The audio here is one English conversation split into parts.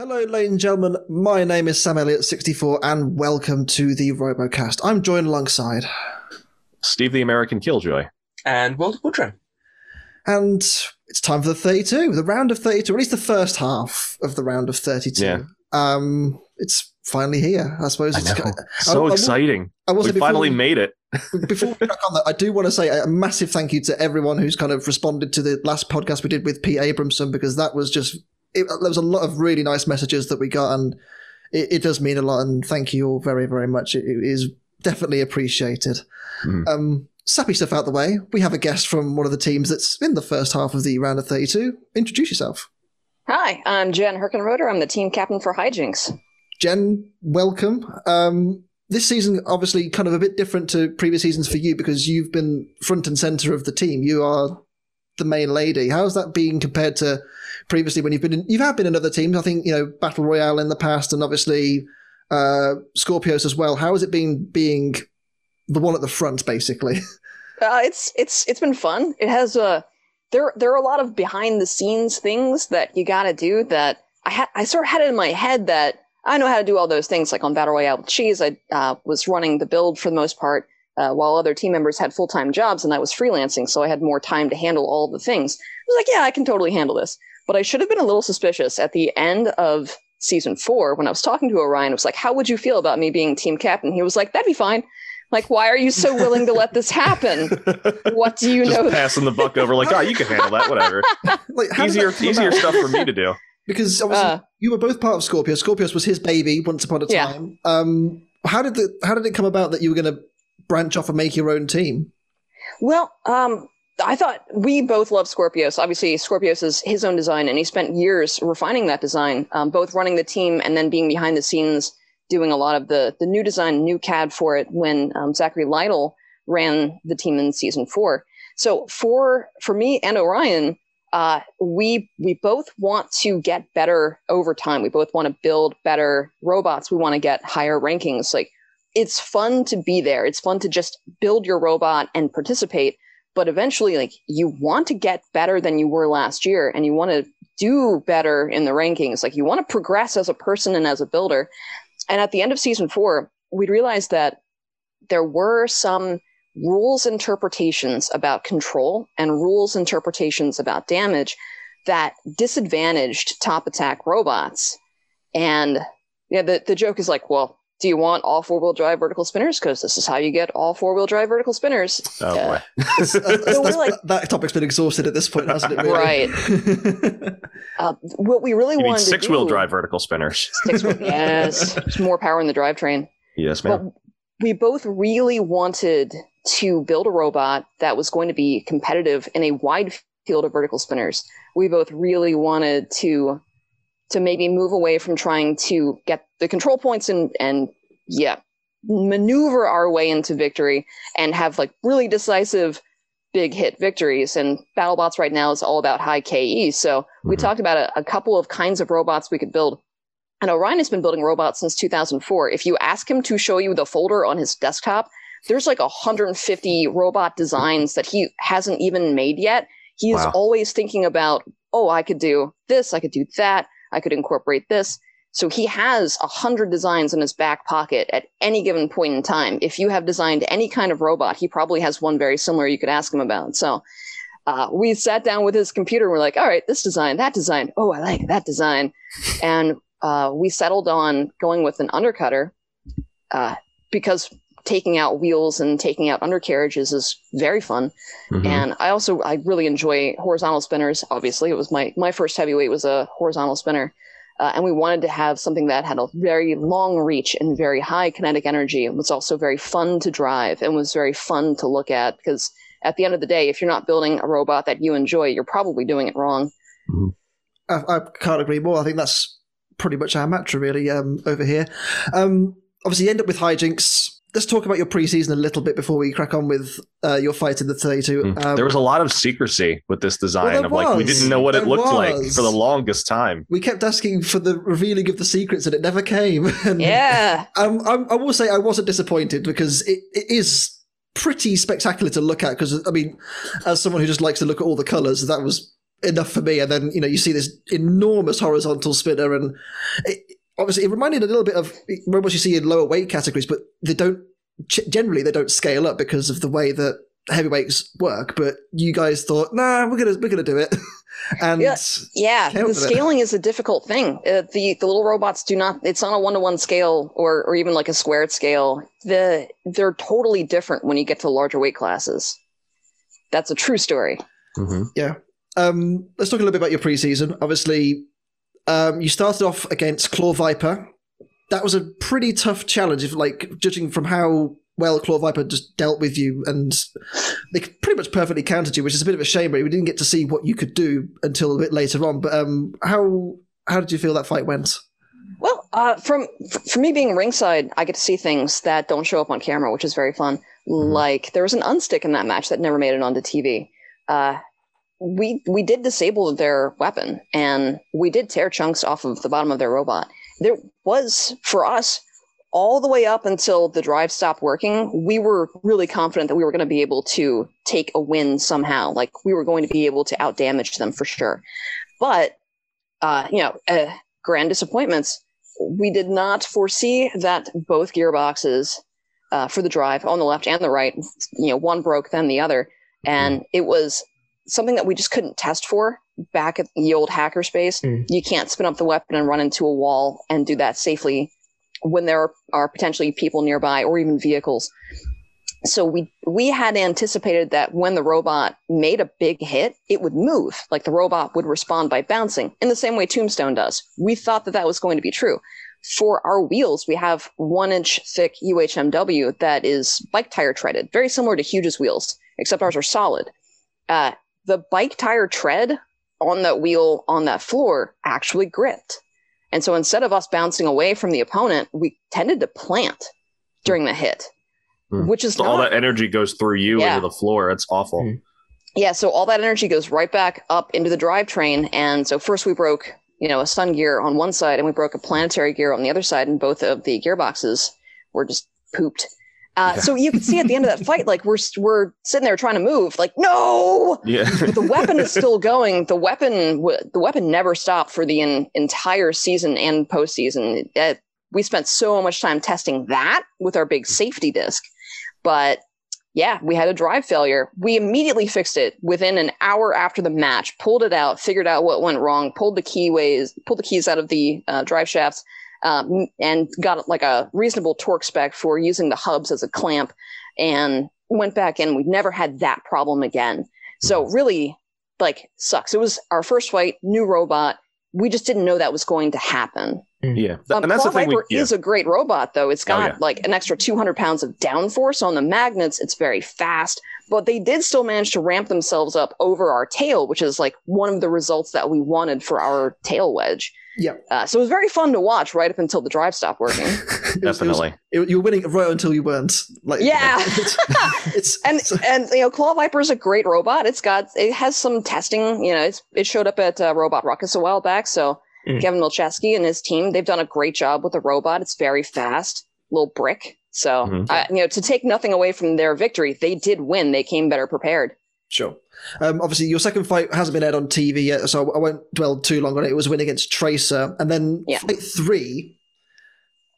Hello, ladies and gentlemen. My name is Sam Elliott64, and welcome to the RoboCast. I'm joined alongside, Steve the American Killjoy. and World Woodrow. and it's time for the 32, the round of 32, or at least the first half of the round of 32. Yeah. Um, it's finally here. I suppose. I It's, know. I- So I- exciting. I We wasn't finally we- made it. Before we crack on that, I do want to say a massive thank you to everyone who's kind of responded to the last podcast we did with Pete Abramson because that was just it, there was a lot of really nice messages that we got and it, it does mean a lot and thank you all very very much. It, it is definitely appreciated. Mhm. Um, sappy stuff out the way. We have a guest from one of the teams that's in the first half of the round of thirty-two. Introduce yourself, Hi, I'm Jen Herchenroeder. I'm the team captain for Hijinx. Jen. Welcome. Um, this season, obviously, kind of a bit different to previous seasons for you because you've been front and center of the team. You are the main lady. How's that being compared to previously when you've been in, you have had been in other teams? I think you know Battle Royale in the past, and obviously uh, Skorpios as well. How has it been being the one at the front, basically? Uh, it's it's it's been fun. It has uh, there there are a lot of behind the scenes things that you got to do that I had I sort of had it in my head that I know how to do all those things. Like on Battle Royale with Cheese, I uh, was running the build for the most part. Uh, while other team members had full time jobs and I was freelancing, so I had more time to handle all the things. I was like, yeah, I can totally handle this. But I should have been a little suspicious at the end of season four when I was talking to Orion. I was like, how would you feel about me being team captain? He was like, that'd be fine. Like, why are you so willing to let this happen? What do you Just know? passing the buck over, like, oh, you can handle that, whatever. like easier, that easier about? stuff for me to do. because obviously Uh, you were both part of Skorpios. Skorpios was his baby once upon a Yeah. time. Um, how did the how did it come about that you were going to branch off and make your own team? Well, um, I thought we both love Skorpios. Obviously, Skorpios is his own design, and he spent years refining that design, um, both running the team and then being behind the scenes doing a lot of the the new design, new CAD for it when um, Zachary Lytle ran the team in season four. So for for me and Orion, uh, we we both want to get better over time. We both want to build better robots. We want to get higher rankings. Like it's fun to be there. It's fun to just build your robot and participate. But eventually, like you want to get better than you were last year, and you want to do better in the rankings. Like you want to progress as a person and as a builder. And at the end of season four, we realized that there were some rules interpretations about control and rules interpretations about damage that disadvantaged top attack robots. And yeah, the, the joke is like, well, do you want all four wheel drive vertical spinners? Because this is how you get all four wheel drive vertical spinners. Oh, Yeah. boy. That's- that's- So that's- like- that topic's been exhausted at this point, hasn't it? Really? Uh, what we really You need wanted six wheel drive vertical spinners. Six wheel, yes, there's more power in the drivetrain. Yes, But ma'am. we both really wanted to build a robot that was going to be competitive in a wide field of vertical spinners. We both really wanted to to maybe move away from trying to get the control points and and yeah, maneuver our way into victory and have like really decisive big hit victories. And BattleBots right now is all about high KE. So we Mhm. talked about a, a couple of kinds of robots we could build. And Orion has been building robots since 2004. If you ask him to show you the folder on his desktop, there's like 150 robot designs that he hasn't even made yet. He is Wow. always thinking about, oh, I could do this, I could do that, I could incorporate this. So he has a hundred designs in his back pocket at any given point in time. If you have designed any kind of robot, he probably has one very similar you could ask him about. So uh, we sat down with his computer and we're like, all right, this design, that design. Oh, I like that design. And uh, we settled on going with an undercutter uh, because taking out wheels and taking out undercarriages is very fun. Mhm. And I also I really enjoy horizontal spinners. Obviously, it was my my first heavyweight was a horizontal spinner, uh, and we wanted to have something that had a very long reach and very high kinetic energy. It was also very fun to drive and was very fun to look at because at the end of the day, if you're not building a robot that you enjoy, you're probably doing it wrong. I, I can't agree more. I think that's pretty much our mantra, really, um, over here. Um, obviously, you end up with Hijinx. Let's talk about your preseason a little bit before we crack on with uh, your fight in the 32. Mm. Um, there was a lot of secrecy with this design there of like we didn't know what it There looked like for the longest time. we kept asking for the revealing of the secrets, and it never came. And, Yeah, Um, I, I will say I wasn't disappointed because it, it is pretty spectacular to look at. Because I mean, as someone who just likes to look at all the colours, that was enough for me. And then you know you see this enormous horizontal spinner, and it, obviously it reminded a little bit of robots you see in lower weight categories, but they don't generally they don't scale up because of the way that heavyweights work. But you guys thought, nah, we're gonna we're gonna do it. and Yeah, Yeah, the scaling is a difficult thing. Uh, the the little robots do not. It's on a one to one scale or or even like a squared scale. The they're totally different when you get to larger weight classes. That's a true story. Mhm. Um, let's talk a little bit about your preseason. Obviously, um, you started off against Claw Viper. That was a pretty tough challenge, if like judging from how well Claw Viper just dealt with you, and they pretty much perfectly countered you, which is a bit of a shame. But we didn't get to see what you could do until a bit later on. But um, how how did you feel that fight went? Well, uh, from for me being ringside, I get to see things that don't show up on camera, which is very fun. Like there was an unstick in that match that never made it onto TV. Uh, we we did disable their weapon, and we did tear chunks off of the bottom of their robot. There was for us all the way up until the drive stopped working. We were really confident that we were going to be able to take a win somehow. Like we were going to be able to outdamage them for sure. But uh, you know, uh, grand disappointments we did not foresee that both gearboxes uh, for the drive on the left and the right, you know, one broke, then the other. And it was something that we just couldn't test for back at the old hackerspace. Mm. You can't spin up the weapon and run into a wall and do that safely when there are potentially people nearby or even vehicles. So we we had anticipated that when the robot made a big hit, it would move. Like the robot would respond by bouncing in the same way Tombstone does. We thought that that was going to be true. For our wheels, we have one inch thick UHMW that is bike tire treaded, very similar to Huge's wheels, except ours are solid. Uh, the bike tire tread on that wheel on that floor actually gripped. And so instead of us bouncing away from the opponent, we tended to plant during the hit, Hmm. which is So not all that energy goes through you Yeah. into the floor. It's awful. Mhm. yeah, so all that energy goes right back up into the drivetrain. And so first we broke, you know, a sun gear on one side and we broke a planetary gear on the other side, and both of the gearboxes were just pooped. Uh, Yeah. So you can see at the end of that fight, like we're we're sitting there trying to move, like no, Yeah. but the weapon is still going. The weapon, the weapon never stopped for the en- entire season and postseason. Uh, we spent so much time testing that with our big safety disc, but yeah, we had a drive failure. We immediately fixed it within an hour after the match. Pulled it out, figured out what went wrong, pulled the keyways, pulled the keys out of the uh, drive shafts, um, and got like a reasonable torque spec for using the hubs as a clamp, and went back in. We've never had that problem again. So really, like, sucks. It was our first fight, new robot. We just didn't know that was going to happen. yeah. Um, and that's the Claw thing. We, yeah. is a great robot, though. It's got yeah. like an extra 200 pounds of downforce on the magnets. It's very fast, but they did still manage to ramp themselves up over our tail, which is like one of the results that we wanted for our tail wedge. Yeah. Uh, so it was very fun to watch right up until the drive stopped working. It was- it was- Definitely. it- you were winning right until you weren't. Like Yeah. it's, it's and and you know, Claw Viper is a great robot. It's got it has some testing. You know, it's it showed up at uh, Robot Ruckus a while back. So Mm. Kevin Milchewski and his team they've done a great job with the robot. It's very fast, little brick. So Mhm. I, you know, to take nothing away from their victory, they did win. They came better prepared. Sure. Um, obviously, your second fight hasn't been aired on TV yet, so I won't dwell too long on it. It was a win against Tracer, and then Yeah. fight three,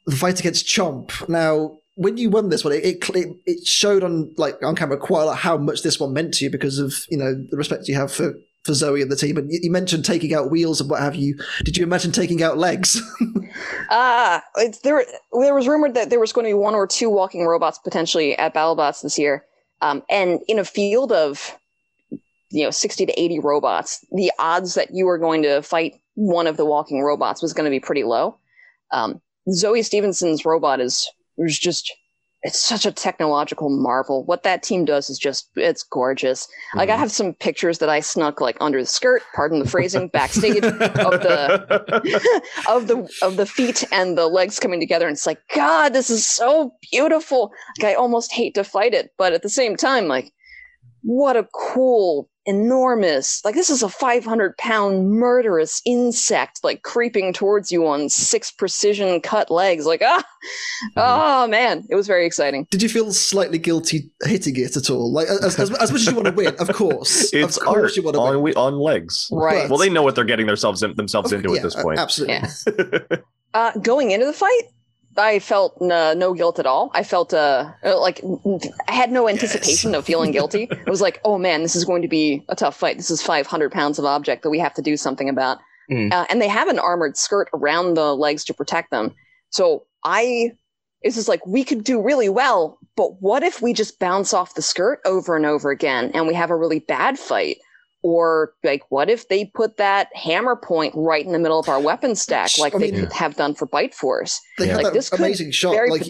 the fight against Chomp. Now, when you won this one, it, it it showed on like on camera quite a lot how much this one meant to you because of you know the respect you have for for Zoe and the team. And you, you mentioned taking out wheels and what have you. Did you imagine taking out legs? Ah, it's there. There was rumored that there was going to be one or two walking robots potentially at BattleBots this year, um, and in a field of you know sixty to eighty robots, the odds that you were going to fight one of the walking robots was going to be pretty low. Um, Zoe Stevenson's robot is was just it's such a technological marvel. What that team does is just it's gorgeous. Like I have some pictures that I snuck like under the skirt, pardon the phrasing, backstage of the of the of the feet and the legs coming together and it's like god this is so beautiful like i almost hate to fight it but at the same time like what a cool enormous. Like this is a 500 pound murderous insect, like creeping towards you on six precision cut legs. Like ah, oh man, it was very exciting. Did you feel slightly guilty hitting it at all? Like as, as, as much as you want to win, of course, It's of course you want to win. on, we- on legs. Right. Well, they know what they're getting themselves themselves into Yeah, at this point. Absolutely. Yeah. Uh, going into the fight, I felt uh, no guilt at all. I felt uh, uh, like I had no anticipation of feeling guilty. It was like, oh man, this is going to be a tough fight. This is 500 pounds of object that we have to do something about. Mm. Uh, and they have an armored skirt around the legs to protect them. So I, it's just like, we could do really well, but what if we just bounce off the skirt over and over again and we have a really bad fight? Or like, what if they put that hammer point right in the middle of our weapon stack, like I they mean- could have done for Bite Force? They Yeah. Like, this that could amazing shot. very Like,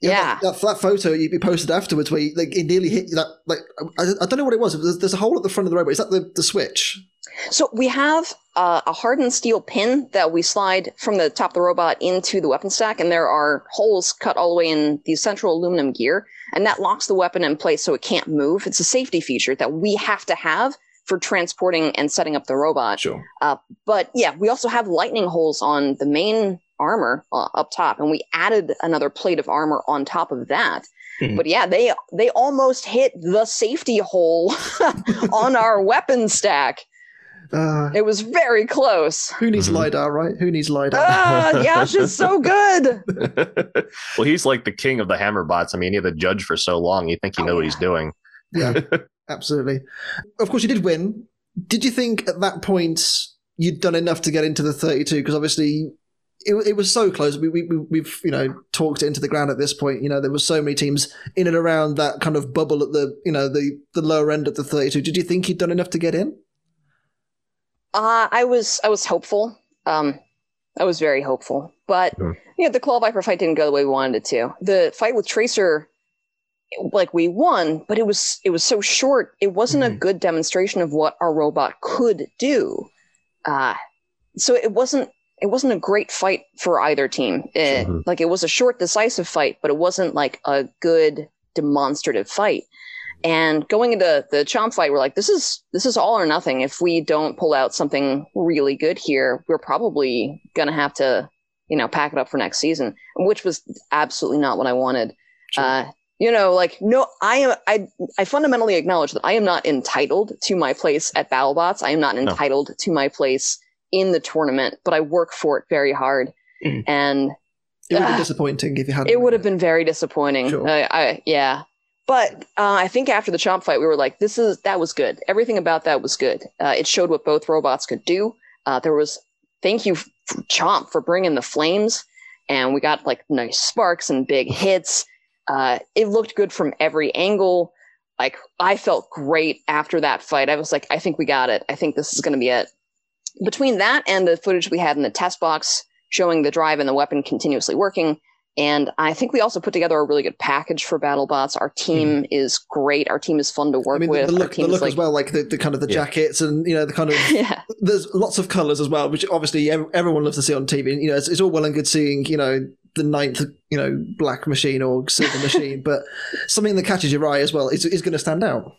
yeah, Yeah. That, that photo you posted afterwards, where you, like it nearly hit that. Like I, I don't know what it was. There's, there's a hole at the front of the robot. Is that the, the switch? So we have uh, a hardened steel pin that we slide from the top of the robot into the weapon stack, and there are holes cut all the way in the central aluminum gear, and that locks the weapon in place so it can't move. It's a safety feature that we have to have for transporting and setting up the robot. Sure. But yeah, we also have lightning holes on the main armor uh, up top, and we added another plate of armor on top of that. Mhm. But yeah, they they almost hit the safety hole on our weapon stack. Uh, It was very close. who needs Mhm. lidar, right? Who needs lidar? Ah, Yash is so good. well, he's like the king of the hammer bots. I mean, he had the judge for so long. You think you know Oh, what he's doing. yeah, absolutely. Of course, you did win. Did you think at that point you'd done enough to get into the 32? Because obviously. It, it was so close. We, we, we- we've you know talked it into the ground at this point. You know there were so many teams in and around that kind of bubble at the you know the the lower end of the 32. Did you think you'd done enough to get in? Uh, I was I was hopeful. Um, I was very hopeful, but yeah, the Claw Viper fight didn't go the way we wanted it to. The fight with Tracer, like we won, but it was it was so short. It wasn't a Mhm. good demonstration of what our robot could do. Uh, so it wasn't it wasn't a great fight for either team. Eh, Mhm. Like it was a short, decisive fight, but it wasn't like a good demonstrative fight. And going into the Chomp fight, we're like, this is this is all or nothing. If we don't pull out something really good here, we're probably gonna have to, you know, pack it up for next season, which was absolutely not what I wanted. Sure. Uh, you know, like no, I am I I fundamentally acknowledge that I am not entitled to my place at BattleBots. I am not entitled to my place in the tournament, but I work for it very hard. Mm. And It would have been disappointing if you had. it would have been very disappointing. Sure. Uh, I, yeah, but uh, I think after the Chomp fight, we were like, "This is that was good. Everything about that was good. Uh, it showed what both robots could do. Uh, there was thank you, Chomp, for bringing the flames, and we got like nice sparks and big hits. Uh, it looked good from every angle. Like I felt great after that fight. I was like, I think we got it. I think this is going to be it. Between that and the footage we had in the test box showing the drive and the weapon continuously working, and I think we also put together a really good package for BattleBots. Our team is great. Our team is fun to work I mean, with. the Our look, the team look is like, as well, like the, the kind of the Yeah. jackets and you know the kind of yeah, there's lots of colors as well, which obviously everyone loves to see on TV. You know, it's, it's all well and good seeing you know the ninth you know black machine or silver machine, but something that catches your eye as well is, is going to stand out.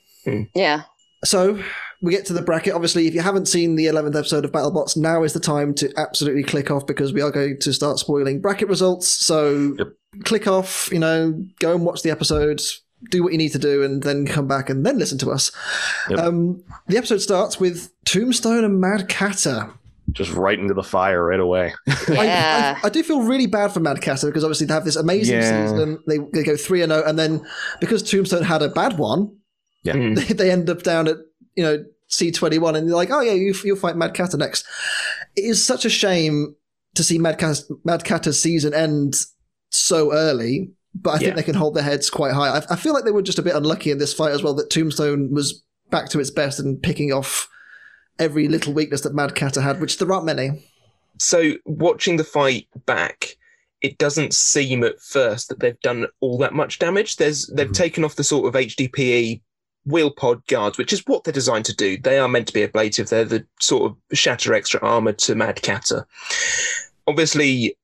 yeah. So we get to the bracket. Obviously, if you haven't seen the 11th episode of BattleBots, now is the time to absolutely click off because we are going to start spoiling bracket results. So Yep. click off, you know, go and watch the episode, do what you need to do, and then come back and then listen to us. Yep. Um, the episode starts with Tombstone and Mad Catter. Just right into the fire right away. Yeah. I, I, I do feel really bad for Mad Catter because obviously they have this amazing Yeah. season. They, they go 3 0, and then because Tombstone had a bad one, Yeah. Mm. they, they end up down at, you know, C21 and you're like, oh yeah, you, you'll fight Mad Catter next. It is such a shame to see Mad, Cat, Mad Catter's season end so early, but I think Yeah. they can hold their heads quite high. I, I feel like they were just a bit unlucky in this fight as well, that Tombstone was back to its best and picking off every little weakness that Mad Catter had, which there aren't many. So watching the fight back, it doesn't seem at first that they've done all that much damage. There's they've Mhm. taken off the sort of HDPE wheel pod guards, which is what they're designed to do. They are meant to be ablative. They're the sort of shatter extra armor to Mad Catter. Obviously,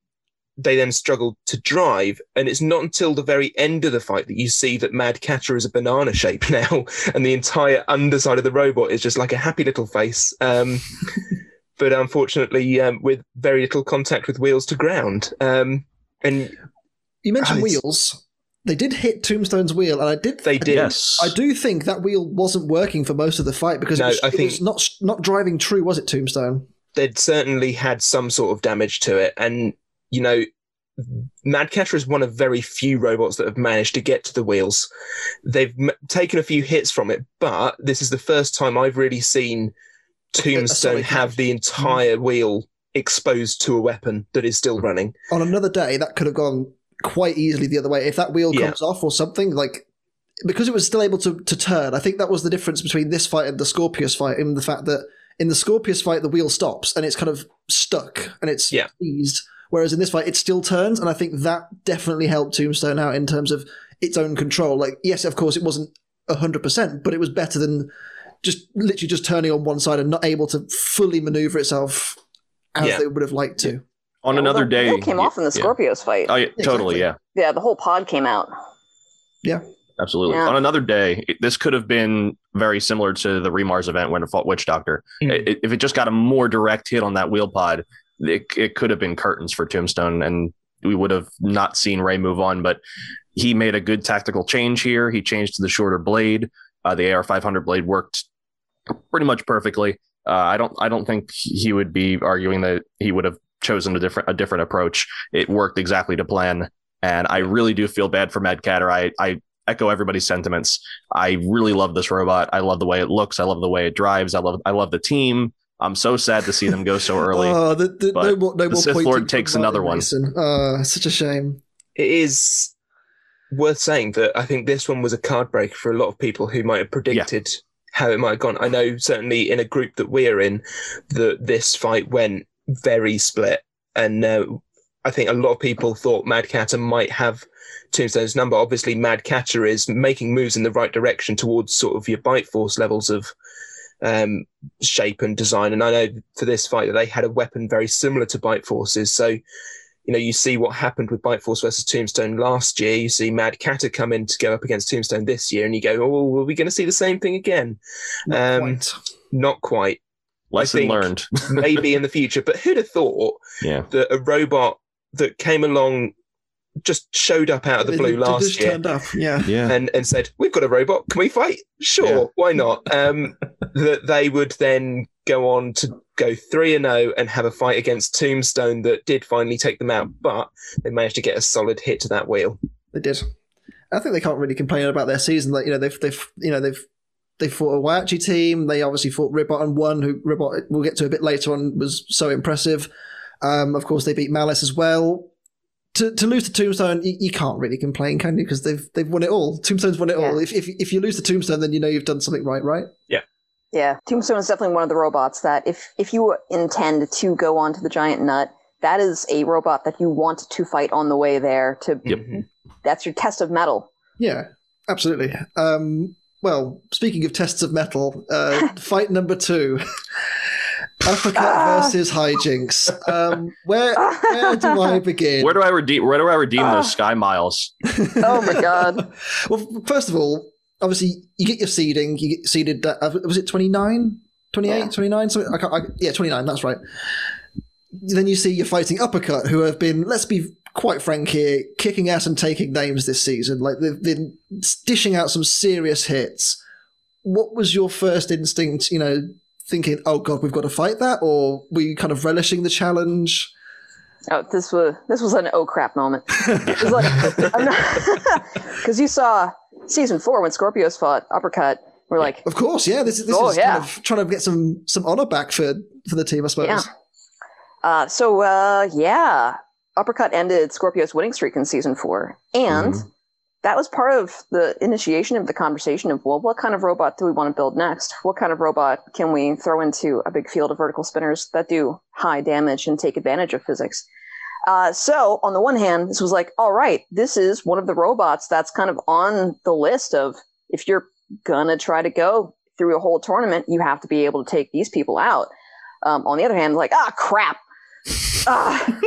they then struggle to drive. And it's not until the very end of the fight that you see that Mad Catter is a banana shape now, and the entire underside of the robot is just like a happy little face. Um, but unfortunately, um, with very little contact with wheels to ground. Um, and You mentioned it's- wheels. They did hit Tombstone's wheel, and I did. they did. Yes. I do think that wheel wasn't working for most of the fight because No, it, was, I it think- was not not driving true, was it? Tombstone. they'd certainly had some sort of damage to it. And, you know, Mad Catter is one of very few robots that have managed to get to the wheels. They've m- taken a few hits from it, but this is the first time I've really seen Tombstone have the entire wheel exposed to a weapon that is still running. On another day, that could have gone quite easily the other way if that wheel Yeah. comes off or something like. Because it was still able to, to turn, I think that was the difference between this fight and the Skorpios fight. In the fact that in the Skorpios fight, the wheel stops and it's kind of stuck and it's Yeah. seized, whereas in this fight, it still turns. And I think that definitely helped Tombstone out in terms of its own control. Like, yes, of course, it wasn't hundred percent, but it was better than just literally just turning on one side and not able to fully maneuver itself as Yeah. they would have liked to. On Yeah, well, another the day. wheel came off in the yeah. Skorpios fight. Oh, yeah, exactly. totally. Yeah. yeah, the whole pod came out. Yeah, absolutely. Yeah. On another day, it- this could have been very similar to the re:MARS event when it fought Witch Doctor. Mm. I- if it just got a more direct hit on that wheel pod, it, it could have been curtains for Tombstone, and we would have not seen Ray move on. But he made a good tactical change here. He changed to the shorter blade. Uh, the AR 500 blade worked pretty much perfectly. Uh, I don't. I don't think he would be arguing that he would have chosen a different a different approach. It worked exactly to plan, and I really do feel bad for Mad Catter. I I echo everybody's sentiments. I really love this robot. I love the way it looks. I love the way it drives. I love I love the team. I'm so sad to see them go so early. Oh, the, the, but no more, no the Sith Lord takes another one. Mason. Oh, such a shame. it is worth saying that I think this one was a card break for a lot of people who might have predicted how it might have gone. I know certainly in a group that we're in, that this fight went very split, and uh, I think a lot of people thought Mad Catter might have Tombstone's number. Obviously, Mad Catter is making moves in the right direction towards sort of your Bite Force levels of um, shape and design. And I know for this fight that they had a weapon very similar to Bite Force's, so you know, you see what happened with Bite Force versus Tombstone last year. You see Mad Catter come in to go up against Tombstone this year, and you go, "Oh, are we going to see the same thing again?" Not Um, quite. Not quite. Lesson think- learned. Maybe in the future, but who'd have thought Yeah. that a robot that came along just showed up out of the blue they last just year turned up. Yeah. Yeah. and, and said, We've got a robot, can we fight? Sure, Yeah. why not? Um, that they would then go on to go 3 and 0 and have a fight against Tombstone that did finally take them out, but they managed to get a solid hit to that wheel. They did. I think they can't really complain about their season. Like you know, they've they've you know they've they fought a Whyachi team. They obviously fought Ribbot and won. Who Ribbot we'll get to a bit later on was so impressive. Um, of course, they beat Malice as well. To, to lose to Tombstone, you, you can't really complain, can you? Because they've they've won it all. Tombstone's won it all. If, if if you lose to Tombstone, then you know you've done something right, right? Yeah, Yeah. Tombstone is definitely one of the robots that if if you intend to go onto the giant nut, that is a robot that you want to fight on the way there. To Yep. That's your test of metal. Yeah, absolutely. Um, well, speaking of tests of metal, uh, fight number two. Uppercut Ah. versus Hijinx. Um, where where do I begin? Where do I redeem? Where do I redeem Ah. those sky miles? Oh my God. well, first of all, obviously you get your seeding. You get seeded. Uh, was it 29? 28, Yeah. 29? Something, I can't, I, yeah, 29, that's right. Then you see you're fighting Uppercut, who have been, let's be quite frank here, kicking ass and taking names this season. Like they've been dishing out some serious hits. What was your first instinct, you know, thinking, oh God, we've got to fight that? Or were you kind of relishing the challenge? Oh, this was this was an oh crap moment. It was like because you saw season four when Skorpios fought Uppercut. We're like, Of course, yeah. This, is- this Oh, is yeah. kind of trying to get some some honor back for for the team, I suppose. Yeah. Uh, so uh, yeah, Uppercut ended Scorpio's winning streak in season four, and Mhm. That was part of the initiation of the conversation of well, what kind of robot do we want to build next? What kind of robot can we throw into a big field of vertical spinners that do high damage and take advantage of physics? Uh, so on the one hand, this was like, all right, this is one of the robots that's kind of on the list of if you're gonna try to go through a whole tournament, you have to be able to take these people out. Um, on the other hand, like, ah, crap. Ah,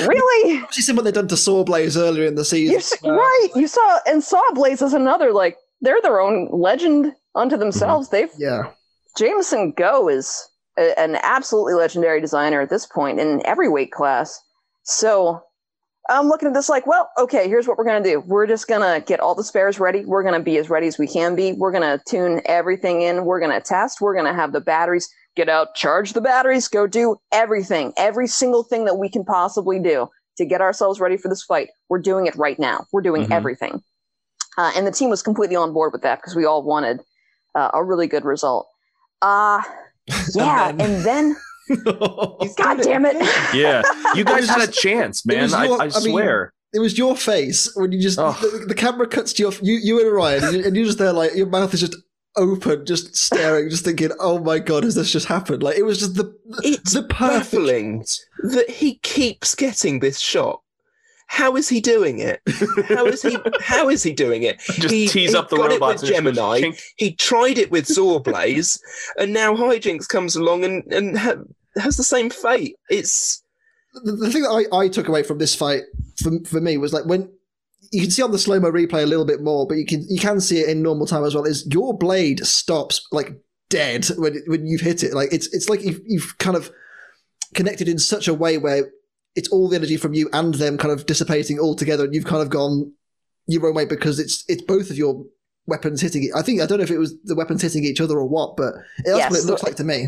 really? Obviously, seen what they've done to Sawblaze earlier in the season. You Uh, right. You saw and Sawblaze is another like they're their own legend unto themselves. They've Yeah. Jamison Go is a, an absolutely legendary designer at this point in every weight class. So I'm looking at this like, well, okay, here's what we're gonna do. We're just gonna get all the spares ready. We're gonna be as ready as we can be. We're gonna tune everything in. We're gonna test. We're gonna have the batteries get out, charge the batteries, go do everything, every single thing that we can possibly do to get ourselves ready for this fight. We're doing it right now. We're doing Mhm. everything. Uh, and the team was completely on board with that because we all wanted uh, a really good result. Uh, yeah, And and then, He's God damn it. Yeah, you guys was had a chance, man. was I, your- I I mean, swear. it was your face when you just Oh. the, the camera cuts to your you you and Orion and, you, and you're just there like your mouth is just open, just staring, just thinking, "Oh my god, has this just happened?" Like it was just the It's the perfect. baffling that he keeps getting this shot. How is he doing it? How is he? How is he doing it? Just he- tease he up the got it robots. with and just Gemini. He tried it with Sawblaze, and now Hijinx comes along and and ha- has the same fate. It's the, the thing that I, I took away from this fight for, for me was like when you can see on the slow mo replay a little bit more, but you can you can see it in normal time as well. Is your blade stops like dead when when you've hit it? Like it's it's like you've you've kind of connected in such a way where it's all the energy from you and them kind of dissipating all together, and you've kind of gone your own way because it's it's both of your weapons hitting it. I think I don't know if it was the weapons hitting each other or what, but that's Yes, what it looks so- like to me.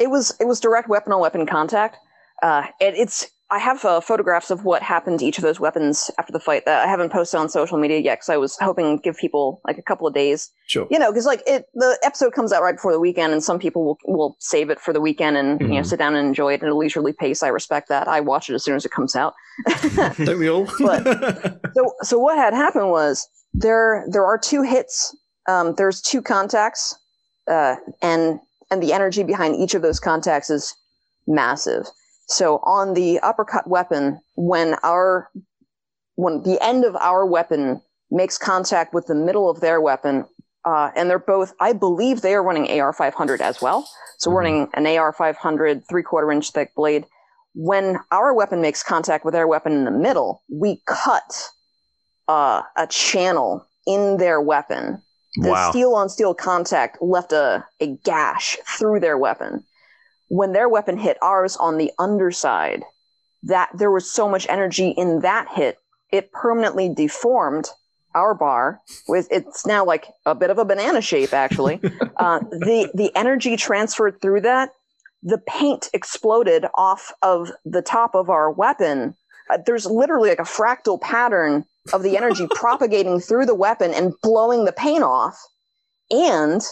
It was it was direct weapon on weapon contact. Uh, it, it's I have uh, photographs of what happened to each of those weapons after the fight that I haven't posted on social media yet because I was hoping to give people like a couple of days. Sure. You know, because like it the episode comes out right before the weekend, and some people will will save it for the weekend and you know Mhm. sit down and enjoy it at a leisurely pace. I respect that. I watch it as soon as it comes out. Don't we all? So, so what had happened was there there are two hits. Um, there's two contacts, uh, and and the energy behind each of those contacts is massive. So on the uppercut weapon, when our when the end of our weapon makes contact with the middle of their weapon, uh, and they're both, I believe they are running AR 500 as well. So Mhm. running an AR 500 three quarter inch thick blade. When our weapon makes contact with their weapon in the middle, we cut uh, a channel in their weapon. The Wow. steel on steel contact left a, a gash through their weapon. When their weapon hit ours on the underside, that there was so much energy in that hit, it permanently deformed our bar. With it's now like a bit of a banana shape, actually. uh, the the energy transferred through that, the paint exploded off of the top of our weapon. Uh, there's literally like a fractal pattern of the energy propagating through the weapon and blowing the paint off. And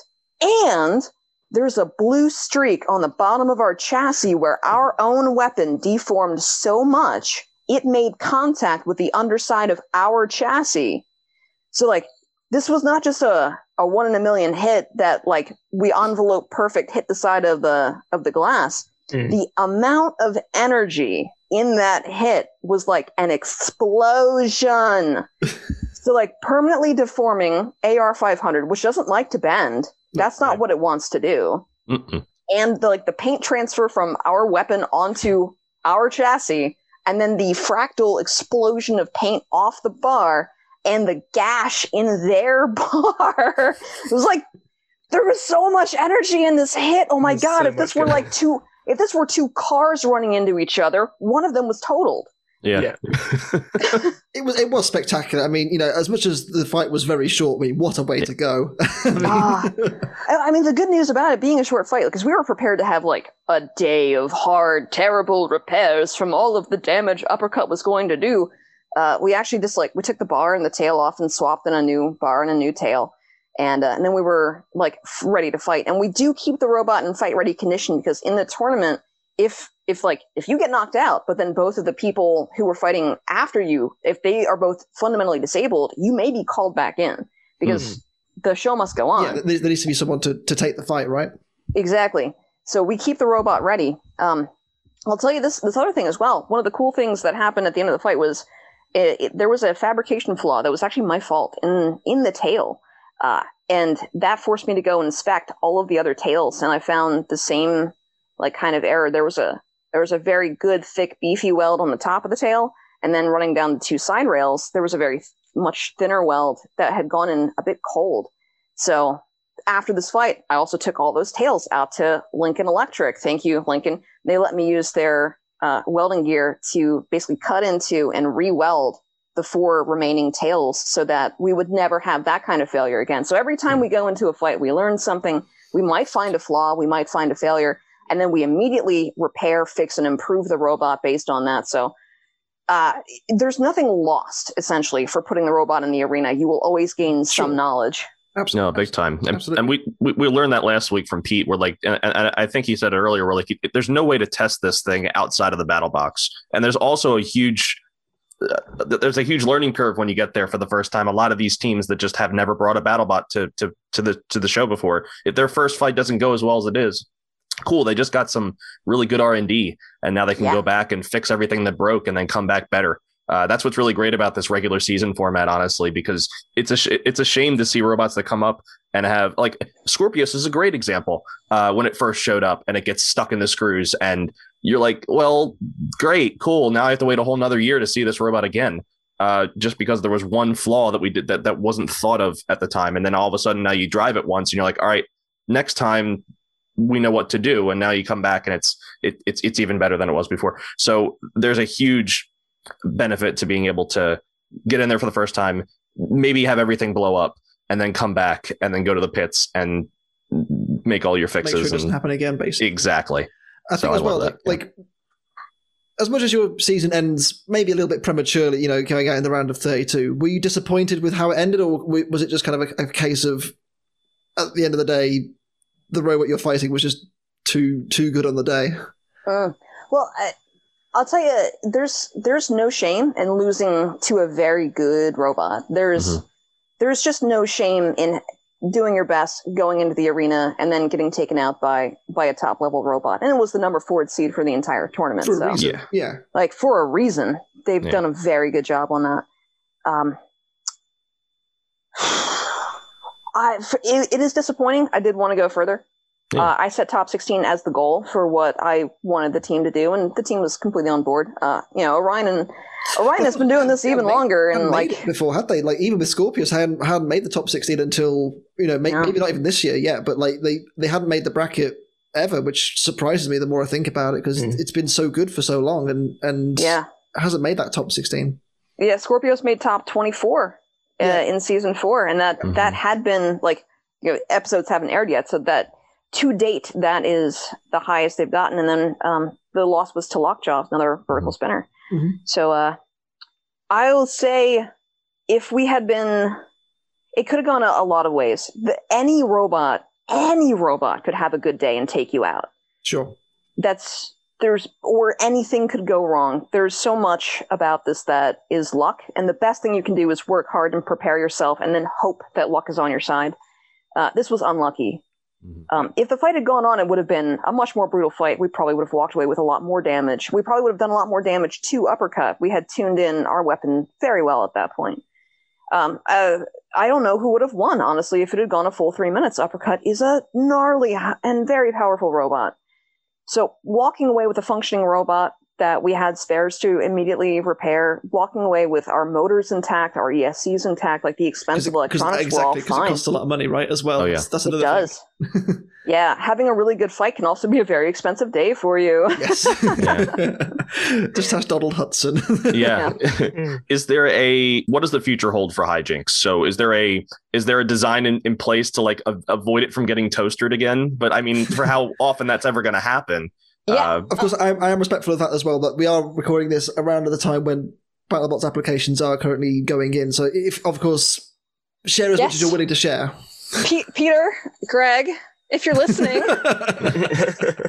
and there's a blue streak on the bottom of our chassis where our own weapon deformed so much it made contact with the underside of our chassis. So like this was not just a, a one in a million hit that like we envelope perfect hit the side of the of the glass. Mm. The amount of energy in that hit was like an explosion. so like permanently deforming AR 500, which doesn't like to bend. That's not what it wants to do. Mm-mm. And the, like the paint transfer from our weapon onto our chassis, and then the fractal explosion of paint off the bar and the gash in their bar. it was like there was so much energy in this hit. Oh my There's god! so if this were like two, if this were two cars running into each other, one of them was totaled. Yeah. Yeah. It was it was spectacular. I mean, you know, as much as the fight was very short, I mean, what a way to go! I mean, Ah. I I mean, the good news about it being a short fight, because we were prepared to have like a day of hard, terrible repairs from all of the damage Uppercut was going to do. Uh, we actually just like we took the bar and the tail off and swapped in a new bar and a new tail, and uh, and then we were like ready to fight. And we do keep the robot in fight ready condition because in the tournament, if if like if you get knocked out, but then both of the people who were fighting after you, if they are both fundamentally disabled, you may be called back in because the show must go on. yeah, there, there needs to be someone to, to take the fight, right? Exactly. So we keep the robot ready. Um, I'll tell you this this other thing as well. One of the cool things that happened at the end of the fight was it, it- there was a fabrication flaw that was actually my fault in in the tail, uh, and that forced me to go inspect all of the other tails, and I found the same like kind of error. There was a there was a very good thick beefy weld on the top of the tail, and then running down the two side rails, there was a very much thinner weld that had gone in a bit cold. So after this fight, I also took all those tails out to Lincoln Electric. Thank you, Lincoln. They let me use their uh, welding gear to basically cut into and re-weld the four remaining tails so that we would never have that kind of failure again. So every time we go into a fight, we learn something. We might find a flaw, we might find a failure, and then we immediately repair, fix, and improve the robot based on that. So uh, there's nothing lost essentially for putting the robot in the arena. You will always gain some knowledge. Absolutely. No, big time. And, Absolutely. and we, we we learned that last week from Pete. We're like, and, and I think he said it earlier. We're like, there's no way to test this thing outside of the battle box, and there's also a huge. Uh, there's a huge learning curve when you get there for the first time. A lot of these teams that just have never brought a battle bot to to to the to the show before, if their first fight doesn't go as well as it is, cool. They just got some really good R and D, and now they can Yeah. go back and fix everything that broke, and then come back better. Uh, that's what's really great about this regular season format, honestly, because it's a sh- it's a shame to see robots that come up and have like Skorpios is a great example uh, when it first showed up and it gets stuck in the screws and you're like, well, great, cool. Now I have to wait a whole nother year to see this robot again. Uh, just because there was one flaw that we did that that wasn't thought of at the time, and then all of a sudden now you drive it once and you're like, all right, next time we know what to do, and now you come back and it's it, it's it's even better than it was before. So there's a huge benefit to being able to get in there for the first time, maybe have everything blow up, and then come back and then go to the pits and make all your Make sure it fixes. doesn't and, happen again, basically. exactly. I So think I as well, love like, like as much as your season ends maybe a little bit prematurely, you know, going out in the round of 32, were you disappointed with how it ended, or was it just kind of a, a case of at the end of the day, the robot you're fighting was just too too good on the day? Mm. Well, I, I'll tell you, there's there's no shame in losing to a very good robot. There's Mhm. there's just no shame in doing your best, going into the arena, and then getting taken out by by a top level robot. And it was the number four seed for the entire tournament. For a so reason. Yeah. Yeah. like for a reason. They've Yeah. done a very good job on that. Um, I, f- it, it is disappointing. I did want to go further. Yeah. Uh, I set top 16 as the goal for what I wanted the team to do, and the team was completely on board. Uh, you know, Orion and Orion has been doing this even mate, longer, and made like it before, had they? Like even with Skorpios, hadn't hadn't made the top sixteen until you know may, Yeah. maybe not even this year yet, but like they they hadn't made the bracket ever, which surprises me the more I think about it because Mm. it's been so good for so long and and yeah, hasn't made that top sixteen. yeah. Scorpios made top 24 uh, Yeah. in season four, and that Mhm. that had been like you know episodes haven't aired yet, so that to date that is the highest they've gotten, and then um, the loss was to Lockjaw, another vertical spinner. Mhm. So uh, I will say, if we had been, it could have gone a, a lot of ways. The, any robot, any robot could have a good day and take you out. Sure. That's there's or anything could go wrong. There's so much about this that is luck, and the best thing you can do is work hard and prepare yourself, and then hope that luck is on your side. Uh, this was unlucky. Mhm. Um, if the fight had gone on, it would have been a much more brutal fight. We probably would have walked away with a lot more damage. We probably would have done a lot more damage to uppercut. We had tuned in our weapon very well at that point. Um, uh, I don't know who would have won, honestly, if it had gone a full three minutes. Uppercut is a gnarly and very powerful robot. So walking away with a functioning robot that we had spares to immediately repair, walking away with our motors intact, our ESCs intact, like the expensive electronics were all exactly, because it costs a lot of money, right? As well. Oh, yeah. That's, that's It another does. yeah, having a really good fight can also be a very expensive day for you. Yes. Just ask Donald Hudson. yeah. Mm. is there a what does the future hold for Hijinx? So is there a is there a design in, in place to like a, avoid it from getting toasted again? But I mean, for how often that's ever going to happen? Yeah. Uh, Of course, I, I am respectful of that as well. But we are recording this around at the time when BattleBots applications are currently going in. So, if of course, share as much as you're willing to share. Pe- Peter, Greg, if you're listening,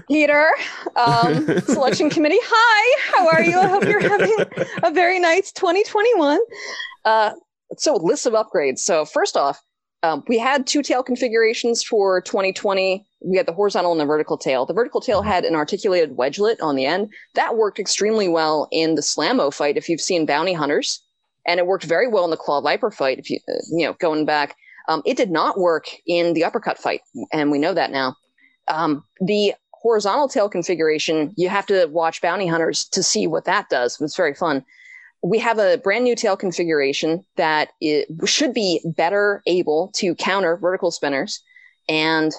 Peter, um, selection committee, hi, how are you? I hope you're having a very nice 2021. Uh, so, list of upgrades. So, first off, um, we had two tail configurations for 2020. We had the horizontal and the vertical tail. The vertical tail had an articulated wedgelet on the end. That worked extremely well in the SlamMow fight, if you've seen Bounty Hunters. And it worked very well in the Claw Viper fight, if you, uh, you know, going back. Um, it did not work in the uppercut fight, and we know that now. Um, the horizontal tail configuration, you have to watch Bounty Hunters to see what that does. It's very fun. we have a brand new tail configuration that it should be better able to counter vertical spinners. And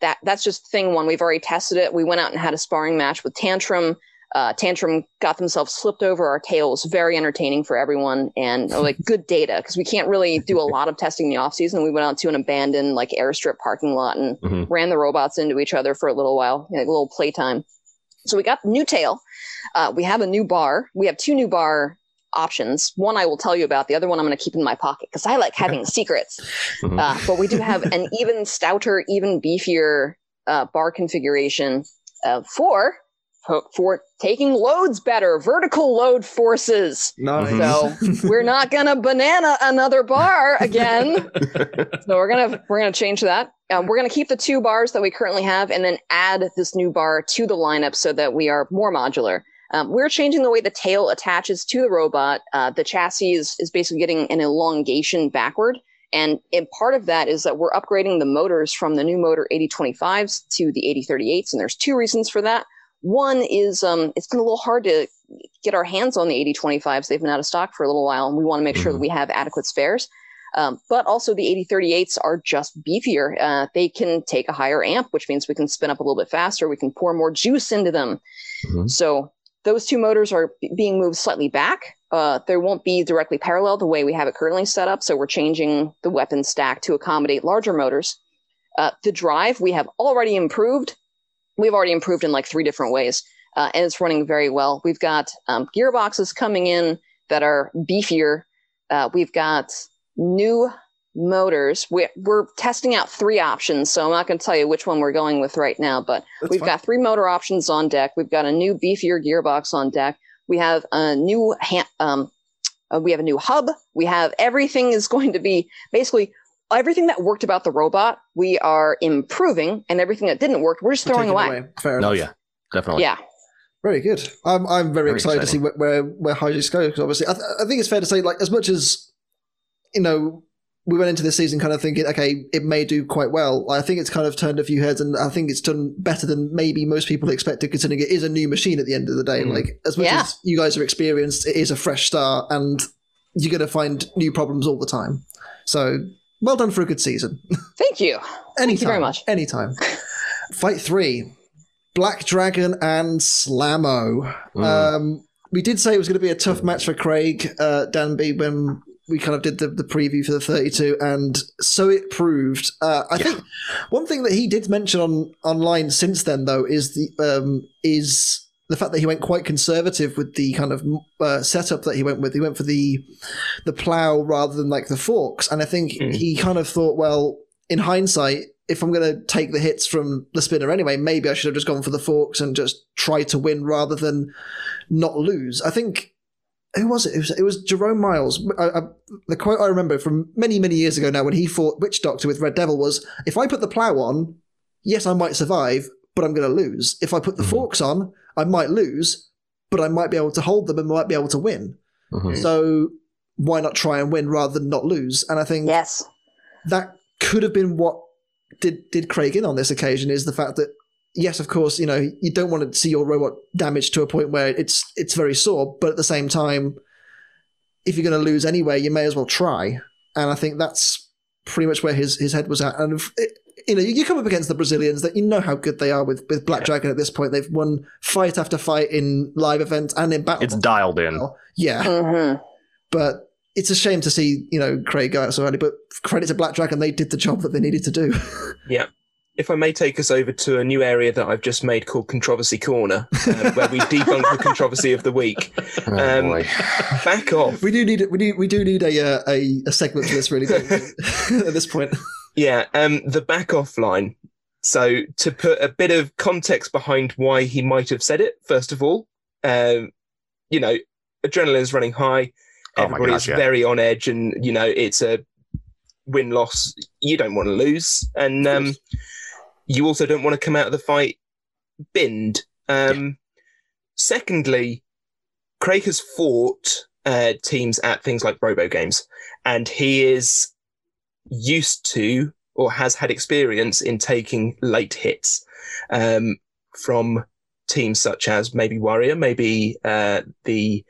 that that's just thing one. We've already tested it. We went out and had a sparring match with Tantrum. Uh, Tantrum got themselves slipped over our tails. Very entertaining for everyone and uh, like good data because we can't really do a lot of testing in the off season. We went out to an abandoned like airstrip parking lot and Mhm. ran the robots into each other for a little while, like a little playtime. So we got new tail. Uh, we have a new bar. We have two new bar options. One I will tell you about. The other one I'm going to keep in my pocket because I like having secrets. Mhm. Uh, but we do have an even stouter, even beefier uh, bar configuration uh, for for- for taking loads better, vertical load forces. Nice. So we're not gonna banana another bar again. so we're gonna we're gonna change that. Um, we're gonna keep the two bars that we currently have, and then add this new bar to the lineup so that we are more modular. Um, we're changing the way the tail attaches to the robot. Uh, the chassis is, is basically getting an elongation backward. And, and part of that is that we're upgrading the motors from the new motor 8025s to the 8038s. And there's two reasons for that. One is um, it's been a little hard to get our hands on the 8025s. They've been out of stock for a little while, and we want to make sure that Mhm. we have adequate spares. Um, but also, the 8038s are just beefier. Uh, they can take a higher amp, which means we can spin up a little bit faster. We can pour more juice into them. Mhm. So those two motors are b- being moved slightly back. Uh, they won't be directly parallel the way we have it currently set up. So we're changing the weapon stack to accommodate larger motors. Uh, the drive we have already improved. We've already improved in like three different ways, uh, and it's running very well. We've got um, gearboxes coming in that are beefier. Uh, we've got new motors. We, we're testing out three options, so I'm not going to tell you which one we're going with right now, but That's We've fine. got three motor options on deck. We've got a new beefier gearbox on deck. We have a new ha- um, uh, we have a new hub. We have everything is going to be basically everything that worked about the robot. We are improving, and everything that didn't work, we're just throwing Taken away. Fair Oh enough. yeah, definitely. Yeah, Very good. I'm I'm very, Very excited to see where where, where Hijinx go because obviously I, th- I think it's fair to say like as much as you know we went into this season kind of thinking okay it may do quite well. I think it's kind of turned a few heads and I think it's done better than maybe most people expected considering it is a new machine at the end of the day. Mm. Like as much Yeah. as you guys are experienced, it is a fresh start and you're going to find new problems all the time. So well done for a good season. thank you. Anytime. you very much. Anytime. Fight three. Black Dragon and SlamMow. Mm. Um, we did say it was going to be a tough match for Craig uh, Danby when we kind of did the, the preview for the 32, and so it proved. Uh, I Yeah. think one thing that he did mention on online since then, though, is the um, is the fact that he went quite conservative with the kind of uh, setup that he went with. He went for the the plow rather than like the forks, and I think Mm. he kind of thought, well, in hindsight, if I'm going to take the hits from the spinner anyway, maybe I should have just gone for the forks and just try to win rather than not lose. I think who was it? It was, it was Jerome Miles. I, I, the quote I remember from many many years ago now when he fought Witch Doctor with Red Devil was, "If I put the plow on, yes, I might survive, but I'm going to lose. If I put the Mhm. forks on, I might lose, but I might be able to hold them and might be able to win. Mhm. So why not try and win rather than not lose? And I think Yes. that could have been what did did Craig in on this occasion is the fact that yes, of course, you know you don't want to see your robot damaged to a point where it's it's very sore, but at the same time, if you're going to lose anyway, you may as well try. And I think that's pretty much where his his head was at. And if, you know, you come up against the Brazilians that you know how good they are with with Black Dragon at this point. They've won fight after fight in live events and in battle. It's dialed in. yeah, hmm but it's a shame to see you know Craig go out so early. But credit to Black Dragon, they did the job that they needed to do. If I may take us over to a new area that I've just made called Controversy Corner, um, where we debunk the controversy of the week. Oh, Um, boy. Back off. we do need we do we do need a uh, a, a segment for this really don't we? at this point. Yeah, um, the back off line. So to put a bit of context behind why he might have said it, first of all, um, you know, adrenaline is running high. Oh my gosh, yeah. very on edge, and you know, it's a win loss. You don't want to lose, and um, course. You also don't want to come out of the fight binned. Um, Secondly, Craig has fought uh, teams at things like Robo Games, and he is used to or has had experience in taking late hits um, from teams such as maybe Warrior, maybe uh, the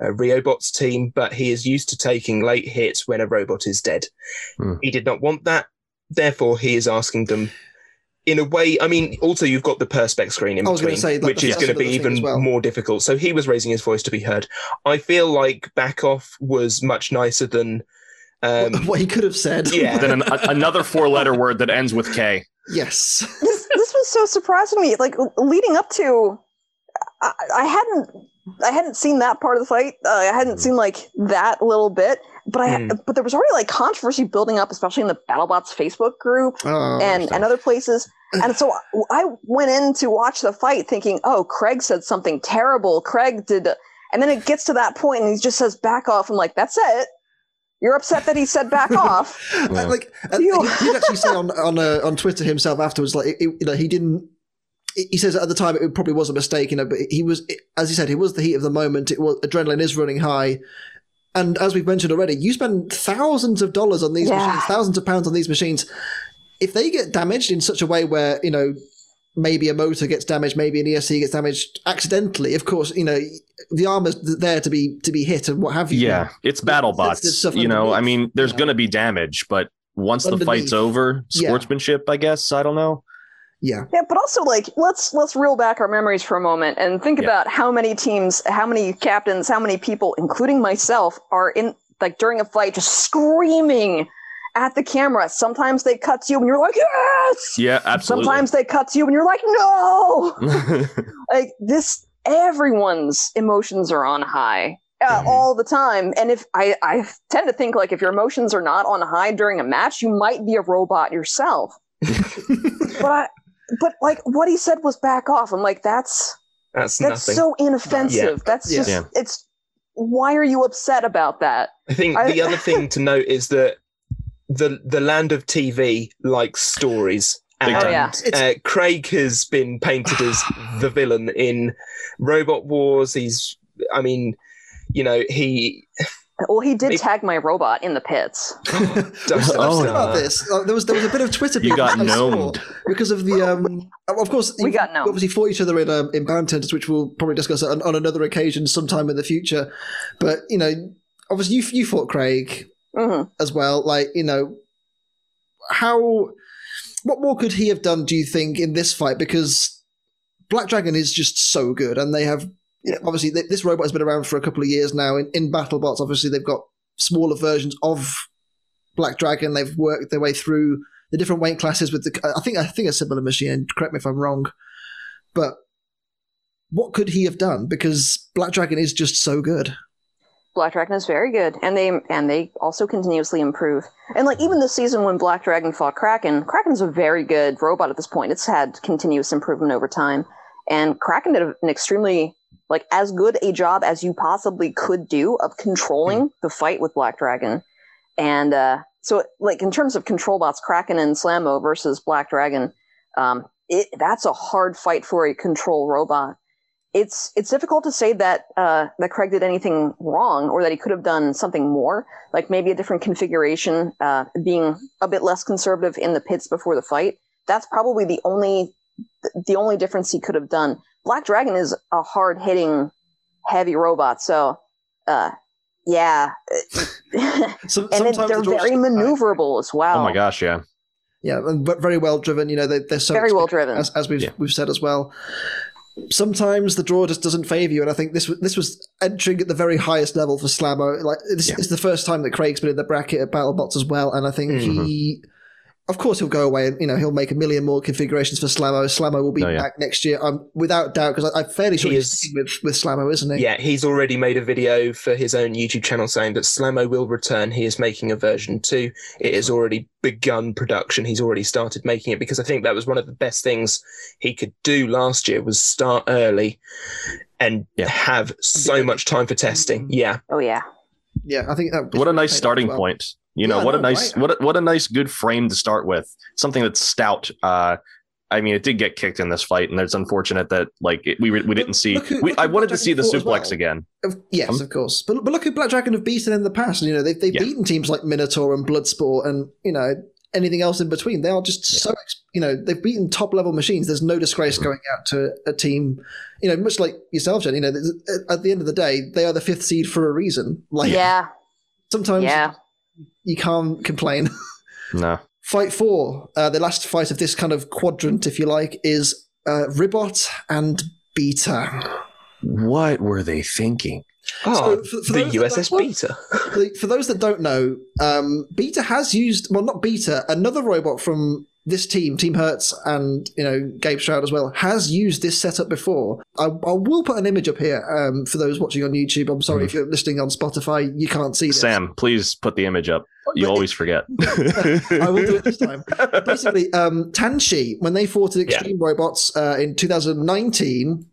uh, Riobot's team, but he is used to taking late hits when a robot is dead. Hmm. He did not want that. Therefore, he is asking them in a way. I mean, also, you've got the Perspex screen in I was gonna between, say, like, which is going to be even well. more difficult. So he was raising his voice to be heard. I feel like Back Off was much nicer than. Um, what he could have said. Yeah. then an, a, another four letter word that ends with K. yes. this this was so surprising to me. Like leading up to, I, I hadn't I hadn't seen that part of the fight. Uh, I hadn't seen like that little bit, but I Mm. but there was already like controversy building up, especially in the BattleBots Facebook group Oh, and and other places. And so I went in to watch the fight thinking, oh, Craig said something terrible. Craig did, and then it gets to that point and he just says back off. I'm like, that's it. You're upset that he said back off. Yeah. like uh, You- he did actually say on on uh, on Twitter himself afterwards, like it, it- you know, he didn't. He says at the time it probably was a mistake, you know, but he was, as he said, it was the heat of the moment. It was adrenaline is running high, and as we've mentioned already, you spend thousands of dollars on these Yeah. machines, thousands of pounds on these machines. If they get damaged in such a way where you know maybe a motor gets damaged, maybe an ESC gets damaged accidentally, of course, you know the armor's there to be to be hit and what have you. Yeah, it's There's BattleBots. stuff You know, I mean, there's you know. going to be damage, but once the fight's over, Yeah. sportsmanship, I guess. I don't know. Yeah. Yeah, but also like let's let's reel back our memories for a moment and think Yeah. about how many teams, how many captains, how many people, including myself, are in like during a fight just screaming at the camera. Sometimes they cut to you and you're like, yes. Yeah, absolutely. Sometimes they cut to you and you're like, no. like this, everyone's emotions are on high. Uh, Mhm. all the time and if I, I tend to think like if your emotions are not on high during a match you might be a robot yourself but I, but like what he said was back off. I'm like, that's that's that's nothing. so inoffensive. That's Yeah. just Yeah. it's. Why are you upset about that? I think I- the other thing to note is that the the land of TV likes stories. And. Oh, yeah. Uh, Craig has been painted as the villain in Robot Wars. He's, I mean, you know, he Well, he did Maybe- tag my robot in the pits. does I've Oh, seen about this. Uh, there was there was a bit of Twitter. You got beef gnomed. because of the um. Of course, We got gnomed. obviously fought each other in um, in Bound Tenders, which we'll probably discuss on, on another occasion sometime in the future. But you know, obviously you you fought Craig hmm as well. Like you know, how what more could he have done? Do you think in this fight? Because Black Dragon is just so good, and they have you know, obviously th- this robot has been around for a couple of years now. In, in BattleBots, obviously they've got smaller versions of Black Dragon. They've worked their way through the different weight classes with the. I think I think a similar machine. Correct me if I'm wrong, but what could he have done? Because Black Dragon is just so good. Black Dragon is very good, and they and they also continuously improve. And like even this season when Black Dragon fought Kraken, Kraken's a very good robot at this point. It's had continuous improvement over time, and Kraken did an extremely like as good a job as you possibly could do of controlling the fight with Black Dragon. And uh, so, like in terms of control bots, Kraken and SlamMow versus Black Dragon, um, it, that's a hard fight for a control robot it's it's difficult to say that uh, that Craig did anything wrong or that he could have done something more, like maybe a different configuration, uh, being a bit less conservative in the pits before the fight. That's probably the only the only difference he could have done. Black Dragon is a hard hitting, heavy robot, so uh, yeah, So, and it, sometimes they're the draws- very maneuverable as well. Oh my gosh, yeah. Yeah, and very well driven. You know, they, they're so very well driven. as, as we've Yeah. we've said as well. Sometimes the draw just doesn't favour you, and I think this was this was entering at the very highest level for SlamMow. Like this Yeah. is the first time that Craig's been in the bracket at BattleBots as well, and I think Mm-hmm. he, of course, he'll go away and you know he'll make a million more configurations for SlamMow. SlamMow will be Oh, yeah. back next year, um, without doubt, because I'm fairly sure He he's with with SlamMow, isn't he? Yeah, he's already made a video for his own YouTube channel saying that SlamMow will return. He is making a version two. It has already begun production. He's already started making it because I think that was one of the best things he could do last year was start early and Yeah. have so much time for testing. Yeah. oh yeah, yeah. I think that What a nice starting well. point. You know, Yeah, what a nice right. what a, what a nice good frame to start with. Something that's stout. Uh I mean, it did get kicked in this fight, and it's unfortunate that like it, we we didn't see. who- we, I who wanted to see the Dragon fought suplex well. again. Of, yes, Um, of course. But but look who Black Dragon have beaten in the past. You know, they've they've Yeah. beaten teams like Minotaur and Bloodsport, and you know, anything else in between. They are just so you know they've beaten top level machines. There's no disgrace going out to a team. You know, much like yourself, Jen. You know, at the end of the day, they are the fifth seed for a reason. Like Yeah, sometimes yeah. You can't complain. No. Fight four, uh, the last fight of this kind of quadrant, if you like, is uh, Ribbot and Beta. What were they thinking? Oh, So, for- for the those that USS Beta. For- For those that don't know, um, Beta has used well, not Beta, another robot from this team, Team Hurtz, and you know Gabe Stroud as well, has used this setup before. I, I will put an image up here um, for those watching on YouTube. I'm sorry if you're listening on Spotify, you can't see this. Sam, please put the image up. You But- always forget. I will do it this time. Basically, um, Tanshi, when they fought at Extreme Robots uh, in 2019,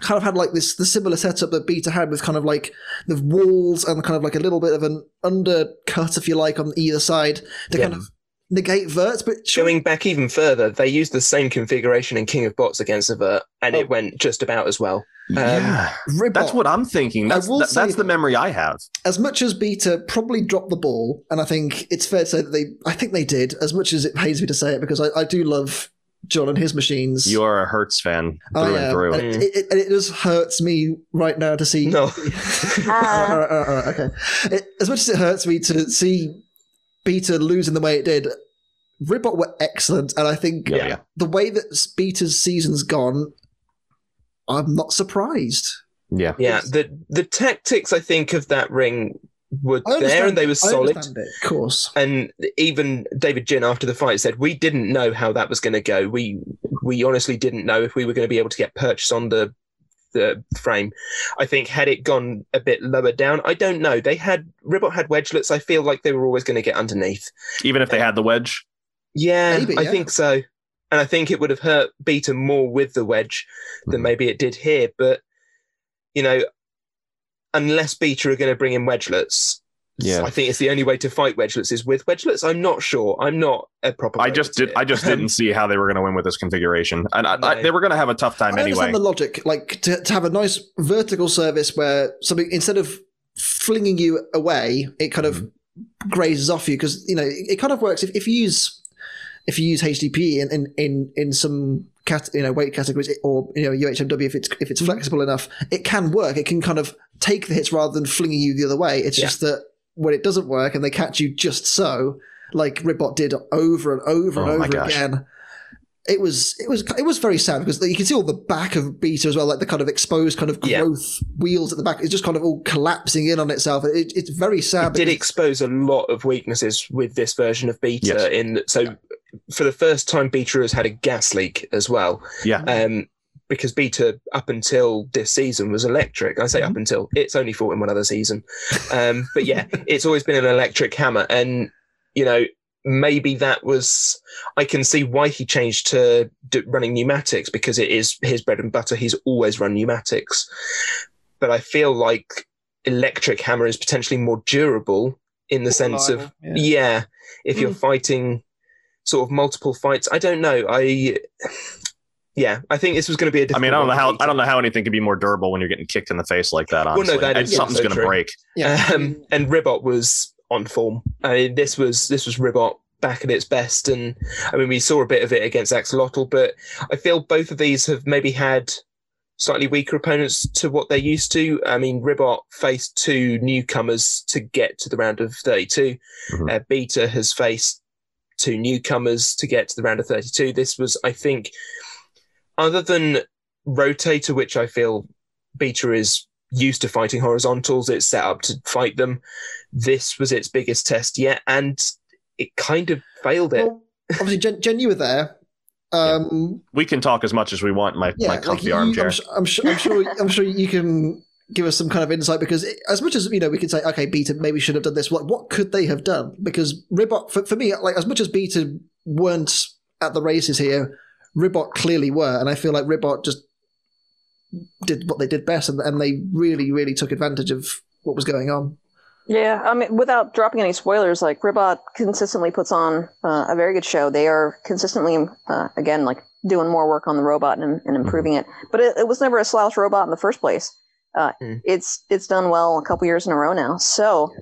kind of had like this the similar setup that Beta had with kind of like the walls and kind of like a little bit of an undercut, if you like, on either side to Yeah. kind of negate verts. But sure, Going back even further, they used the same configuration in King of Bots against Avert, and Oh. it went just about as well. Um, yeah. Ribbot, That's what I'm thinking. That's, that- say that's the memory I have. as much as Beta probably dropped the ball, and I think it's fair to say that they, I think they did, as much as it pains me to say it, because I, I do love John and his machines. You are a Hurtz fan through I and through. and it, it, and it just hurts me right now to see. No. Alright, alright, alright, okay. It, as much as it hurts me to see Beta losing the way it did, Ribbot were excellent, and I think Yeah, yeah. the way that Beta's season's gone, I'm not surprised. Yeah. Yeah, the the tactics I think of that ring were there and they were solid. it, of course. And even David Gin after the fight said we didn't know how that was going to go. We we honestly didn't know if we were going to be able to get purchase on the the frame. I think had it gone a bit lower down, I don't know. They had Ribbot had wedgelets. I feel like they were always going to get underneath. Even if they had the wedge. Yeah, Maybe, I yeah. think so. And I think it would have hurt Beta more with the wedge than Mhm. maybe it did here. But you know, unless Beta are going to bring in wedgelets, Yeah. I think it's the only way to fight wedgelets is with wedgelets. I'm not sure. I'm not a proper. I just did. I just didn't see how they were going to win with this configuration, and I, I, they were going to have a tough time I anyway. understand the logic, like to, to have a nice vertical service where something instead of flinging you away, it kind of Mm-hmm. grazes off you because you know it, it kind of works if, if you use if you use HDP in in in, in some cat you know weight categories or you know UHMW if it's if it's flexible enough, it can work. It can kind of take the hits rather than flinging you the other way. It's Yeah. just that when it doesn't work and they catch you just so, like Ribbot did over and over and Oh my over again it was it was it was very sad because you can see all the back of Beta as well, like the kind of exposed kind of Yeah. growth wheels at the back. It's just kind of all collapsing in on itself. It, it's very sad. It did expose a lot of weaknesses with this version of Beta. Yes. In so, for the first time, Beta has had a gas leak as well. yeah, Um, because Beta up until this season was electric. I say Mm-hmm. up until it's only fought in one other season, um, but yeah, it's always been an electric hammer, and you know maybe that was I can see why he changed to d- running pneumatics because it is his bread and butter. He's always run pneumatics, but I feel like electric hammer is potentially more durable in the sense of Yeah. yeah, if you're Mm. fighting sort of multiple fights, I don't know. I yeah, I think this was going to be a. I mean, I don't know how I don't know how anything could be more durable when you're getting kicked in the face like that. no, Honestly, that And is something's also going to break. Yeah. Um, and Ribbot was on form. I mean, this was this was Ribbot back at its best, and I mean, we saw a bit of it against Axolotl, but I feel both of these have maybe had slightly weaker opponents to what they're used to. I mean, Ribbot faced two newcomers to get to the round of 32. Mhm. Uh, Beta has faced two newcomers to get to the round of 32. This was, I think, other than Rotator, which I feel Beta is used to fighting horizontals, it's set up to fight them. This was its biggest test yet, and it kind of failed it. Well, obviously, Jen, Jen, you were there. Um, We can talk as much as we want. My yeah, my like comfy you, armchair. I'm, su- I'm sure, I'm sure, I'm sure you can give us some kind of insight because it, as much as you know, we could say, okay, Beta maybe should have done this. Like, what could they have done? Because Ribbot, for, for me, like as much as Beta weren't at the races here, Ribbot clearly were, and I feel like Ribbot just did what they did best, and, and they really, really took advantage of what was going on. Yeah, I mean, without dropping any spoilers, like Ribbot consistently puts on uh, a very good show. They are consistently, uh, again, like doing more work on the robot and, and improving it. But it, it was never a slouch robot in the first place. Uh, Mm. It's it's done well a couple years in a row now. So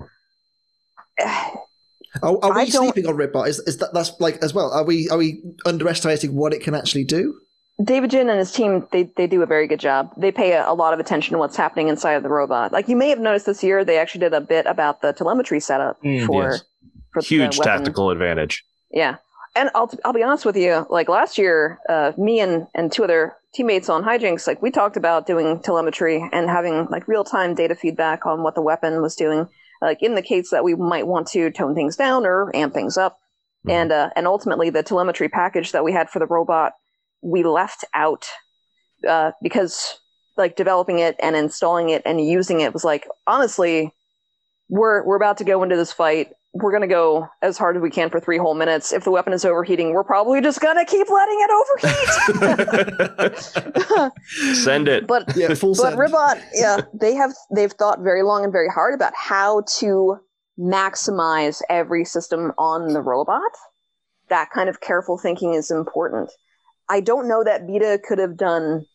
Are, are we don't- sleeping on Ribbot? Is, is that that's like as well? Are we are we underestimating what it can actually do? David Jin and his team, they, they do a very good job. They pay a, a lot of attention to what's happening inside of the robot. Like you may have noticed this year, they actually did a bit about the telemetry setup Mm, for, yes. for the Huge weapon. tactical advantage. Yeah. And I'll, I'll be honest with you, like last year, uh, me and, and two other teammates on Hijinx, like we talked about doing telemetry and having like real time data feedback on what the weapon was doing, like in the case that we might want to tone things down or amp things up. Mhm. And, uh, and ultimately the telemetry package that we had for the robot, we left out, uh, because like developing it and installing it and using it was like, honestly, we're, we're about to go into this fight we're going to go as hard as we can for three whole minutes. If the weapon is overheating, we're probably just going to keep letting it overheat. Send it. but Yeah, full but send. Ribbot, yeah, they have they've thought very long and very hard about how to maximize every system on the robot. That kind of careful thinking is important. I don't know that Beta could have done,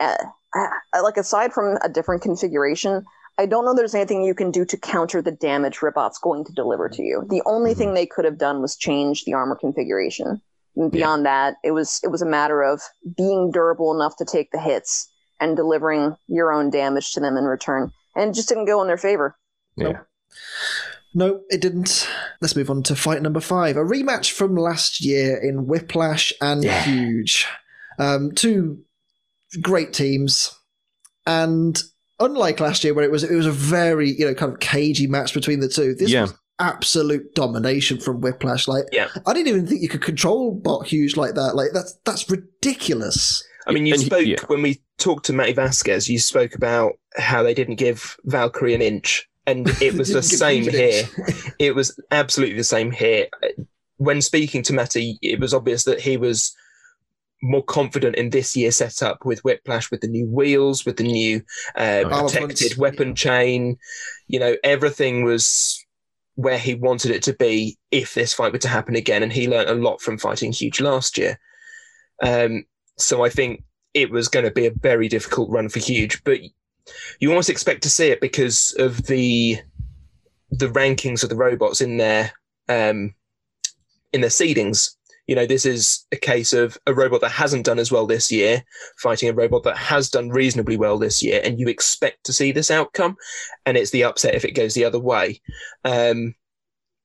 uh, uh, like aside from a different configuration. I don't know there's anything you can do to counter the damage Ribbot's going to deliver to you. The only thing they could have done was change the armor configuration. And beyond that, it was it was a matter of being durable enough to take the hits and delivering your own damage to them in return. And it just didn't go in their favor. yeah. No, it didn't. Let's move on to fight number five. A rematch from last year in Whiplash and Yeah. Huge. Um, two great teams. And unlike last year, where it was it was a very, you know, kind of cagey match between the two, this Yeah. was absolute domination from Whiplash. Like Yeah. I didn't even think you could control Bot Huge like that. Like that's that's ridiculous. I mean, you And he- spoke yeah. when we talked to Matty Vasquez. You spoke about how they didn't give Valkyrie an inch, and it was the same here. It was absolutely the same here. When speaking to Matty, it was obvious that he was more confident in this year's setup with Whiplash, with the new wheels, with the new uh, Oh, protected Armaments, weapon chain. You know, everything was where he wanted it to be if this fight were to happen again. And he learned a lot from fighting Huge last year. Um, so I think it was going to be a very difficult run for Huge, but you almost expect to see it because of the the rankings of the robots in their um, in their seedings. You know, this is a case of a robot that hasn't done as well this year fighting a robot that has done reasonably well this year, and you expect to see this outcome, and it's the upset if it goes the other way. Um,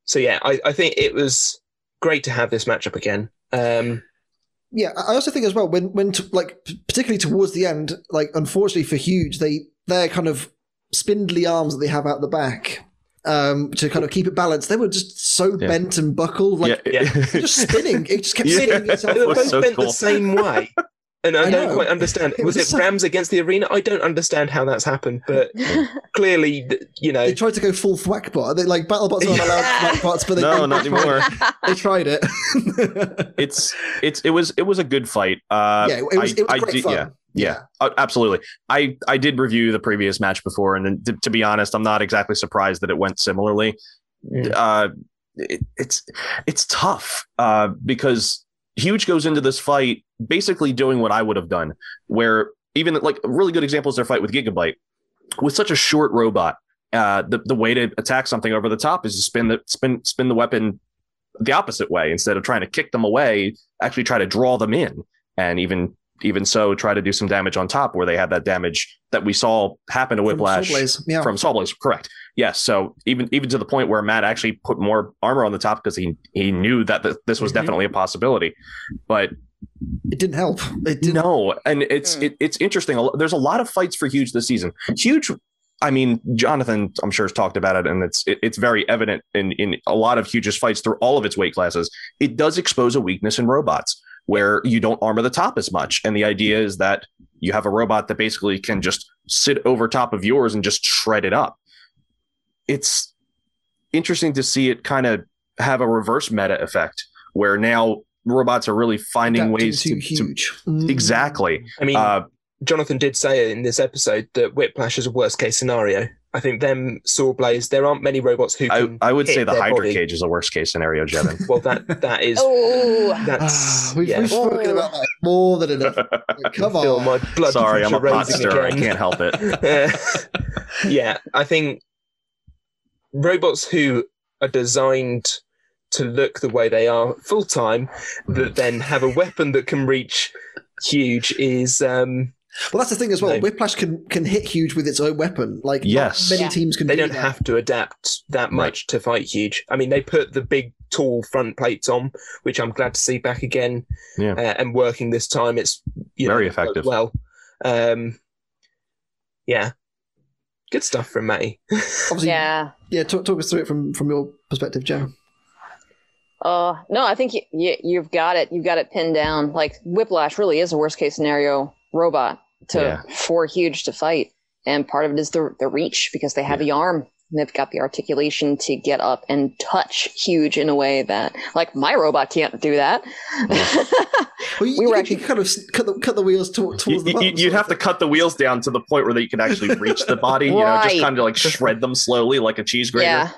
so yeah, I, I think it was great to have this matchup again. Um, Yeah, I also think as well when when like particularly towards the end, like unfortunately for Huge, they their kind of spindly arms that they have out the back um, to kind of keep it balanced, they were just so Yeah. bent and buckled, like yeah. they're just spinning. It just kept Yeah. spinning itself. they were both so bent cool. the same way. And I, I don't know. quite understand. It Was, was it so- Rams against the arena? I don't understand how that's happened, but clearly, you know, They tried to go full thwackbot. They like BattleBots aren't allowed thwackbots, but they no, they, not anymore. They tried it. It's it's it was it was a good fight. Uh, yeah, it was, I, it was great did- fun. Yeah, uh, absolutely. I I did review the previous match before, and then to, to be honest, I'm not exactly surprised that it went similarly. Uh, it, it's it's tough uh, because Huge goes into this fight basically doing what I would have done, where even like a really good example is their fight with Gigabyte with such a short robot. Uh, the the way to attack something over the top is to spin the spin spin the weapon the opposite way instead of trying to kick them away. Actually, try to draw them in, and even even so, try to do some damage on top where they had that damage that we saw happen to From Whiplash yeah. from Sawblaze. Correct. Yes. So even even to the point where Matt actually put more armor on the top because he he knew that th- this was Mhm. definitely a possibility, but it didn't help. It didn't. no, and it's Hmm. it, it's interesting. There's a lot of fights for Huge this season. Huge. I mean, Jonathan, I'm sure has talked about it, and it's it, it's very evident in in a lot of Huge's fights through all of its weight classes. It does expose a weakness in robots where you don't armor the top as much, and the idea is that you have a robot that basically can just sit over top of yours and just shred it up. It's interesting to see it kind of have a reverse meta effect where now robots are really finding Adapting ways too to, to huge. Mm. exactly. I mean, Uh, Jonathan did say in this episode that Whiplash is a worst case scenario. I think them Sawblaze, there aren't many robots who I, can. I would hit say the their Hydra body. cage is a worst case scenario, Jevin. Well, that that is oh, that's Ah, we've, yeah. we've spoken Oh. about that more than enough. Come Feel on. my blood Sorry, I'm a pressure pot stirrer. I can't help it. yeah, I think robots who are designed to look the way they are full time, that then have a weapon that can reach huge is um, Well, that's the thing as well. No. Whiplash can can hit huge with its own weapon. Like not Yes. many Yeah. teams can. they do don't that. have to adapt that much to fight huge. I mean, they put the big tall front plates on, which I'm glad to see back again Yeah. uh, and working this time. It's you know, Very worked effective. Well, um, yeah, good stuff from Matty. Obviously, yeah. Yeah. talk, talk us through it from from your perspective, Joe. Uh, no, I think you, you, you've got it. You've got it pinned down. Like Whiplash really is a worst case scenario robot to Yeah. for huge to fight, and part of it is the the reach because they have the arm. They've got the articulation to get up and touch huge in a way that, like, my robot can't do that. Well, you, We were actually- kind of cut the, cut the wheels to, towards You, the bottom. would have to cut the wheels down to the point where you can actually reach the body. You know, just kind of like shred them slowly like a cheese grater. Yeah,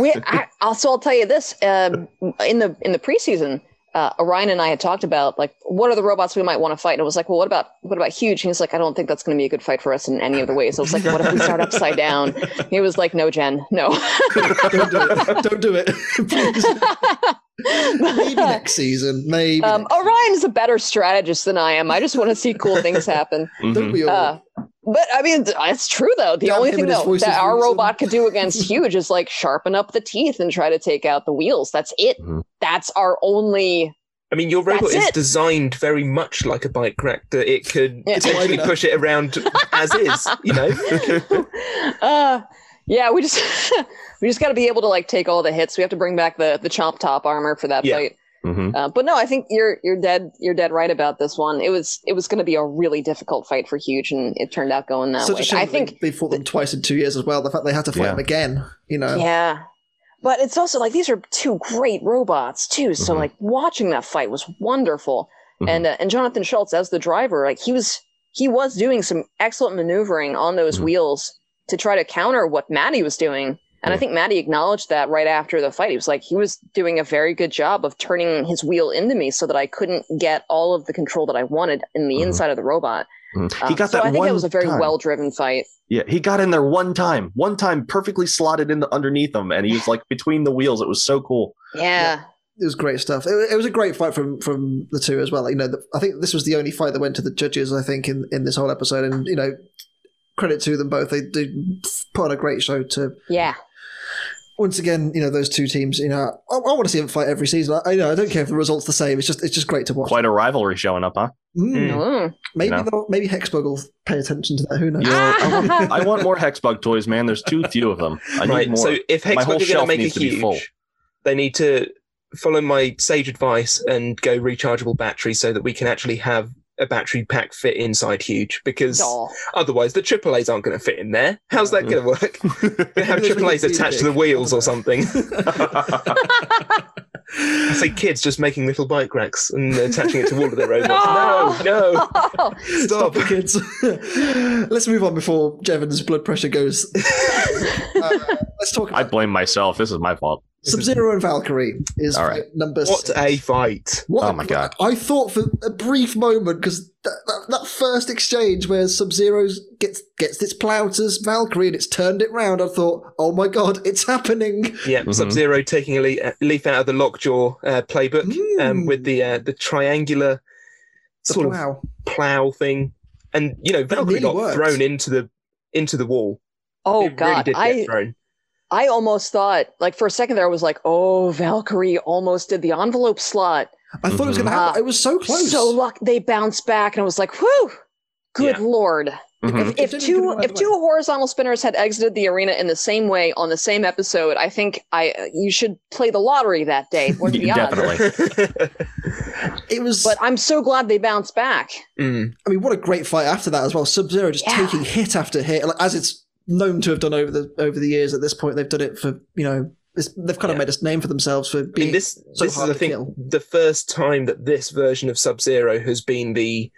we. I, also, I'll tell you this: um, in the in the preseason, uh, Orion and I had talked about like what are the robots we might want to fight, and it was like, well, what about what about huge? And he's like, I don't think that's going to be a good fight for us in any of the ways. I was like, what if we start upside down? He was like, no, Jen, no. don't do it. Don't do it. Maybe next season. Maybe. um, next Orion is a better strategist than I am. I just want to see cool things happen. season. Don't we all? Uh, but I mean, it's true though. The Damn only thing though, that our reason. robot could do against huge is like sharpen up the teeth and try to take out the wheels. That's it. Mhm. That's our only I mean, your robot That's is it. designed very much like a bike rack that it could Yeah. potentially Wider. push it around as is. You know. uh yeah we just we just got to be able to like take all the hits we have to bring back the the chomp top armor for that Yeah. fight Mhm. uh, but no i think you're you're dead you're dead right about this one it was it was going to be a really difficult fight for huge and it turned out going that Such way a shame i that they- think they fought them twice in two years as well. The fact they had to fight Yeah. them again, you know. yeah but it's also like these are two great robots too so Mhm. like watching that fight was wonderful Mhm. and uh, and jonathan schultz as the driver like he was he was doing some excellent maneuvering on those Mhm. wheels to try to counter what maddie was doing and i think maddie acknowledged that right after the fight he was like he was doing a very good job of turning his wheel into me so that i couldn't get all of the control that i wanted in the Mhm. inside of the robot Mhm. Uh, He got so that i think one it was a very well driven fight Yeah, he got in there one time, one time perfectly slotted in the underneath him, and he was like between the wheels. It was so cool. yeah It was great stuff. It, it was a great fight from from the two as well. You know, the, I think this was the only fight that went to the judges. I think in in this whole episode, and you know, credit to them both. They did put on a great show to yeah once again, you know, those two teams. You know, I, I want to see them fight every season. I, I know I don't care if the result's the same. It's just it's just great to watch. Quite a rivalry showing up, huh? Mm. Mm. Maybe You know. they'll- maybe Hexbug will pay attention to that. Who knows? You know, I, want, I want more Hexbug toys, man. There's too few of them. I need more. So if My Hexbug are going to make a needs to be full. huge, they need to follow my sage advice and go rechargeable batteries so that we can actually have a battery pack fit inside huge because Aw. otherwise the AAA's aren't going to fit in there. How's that going to work? They have Maybe they AAA's attached to the wheels or something. I say kids just making little bike racks and attaching it to all of their robots. No, no, Stop stop. it, kids. Let's move on before Jevon's blood pressure goes. Uh, let's talk I blame myself. This is my fault. Sub Zero and Valkyrie is All right. number What six. a fight! What Oh a- my God. I thought for a brief moment because that, that, that first exchange where Sub Zero gets gets its plow to Valkyrie and it's turned it round, I thought, oh my god, it's happening. Yeah, Mhm. Sub Zero taking a leaf, leaf out of the Lockjaw uh, playbook um, Mm. with the uh, the triangular The sort of plow. plow thing, and you know Valkyrie really got worked. thrown into the into the wall. oh it really god did get i thrown. I almost thought, like for a second there, I was like, "Oh, Valkyrie almost did the envelope slot." I thought it was going to Mhm. happen. It was so close. So luck they bounced back, and I was like, "Whew, good Yeah. lord!" Mhm. If, if two if two horizontal spinners had exited the arena in the same way on the same episode, I think I you should play the lottery that day. What are the? Definitely. it was. But I'm so glad they bounced back. Mm. I mean, what a great fight after that as well. Sub Zero just Yeah. taking hit after hit, like, as it's known to have done over the over the years. At this point, they've done it for you know. It's, they've kind of Yeah. made a name for themselves for I being mean, this so this is I think kill. the first time that this version of Sub Zero has been the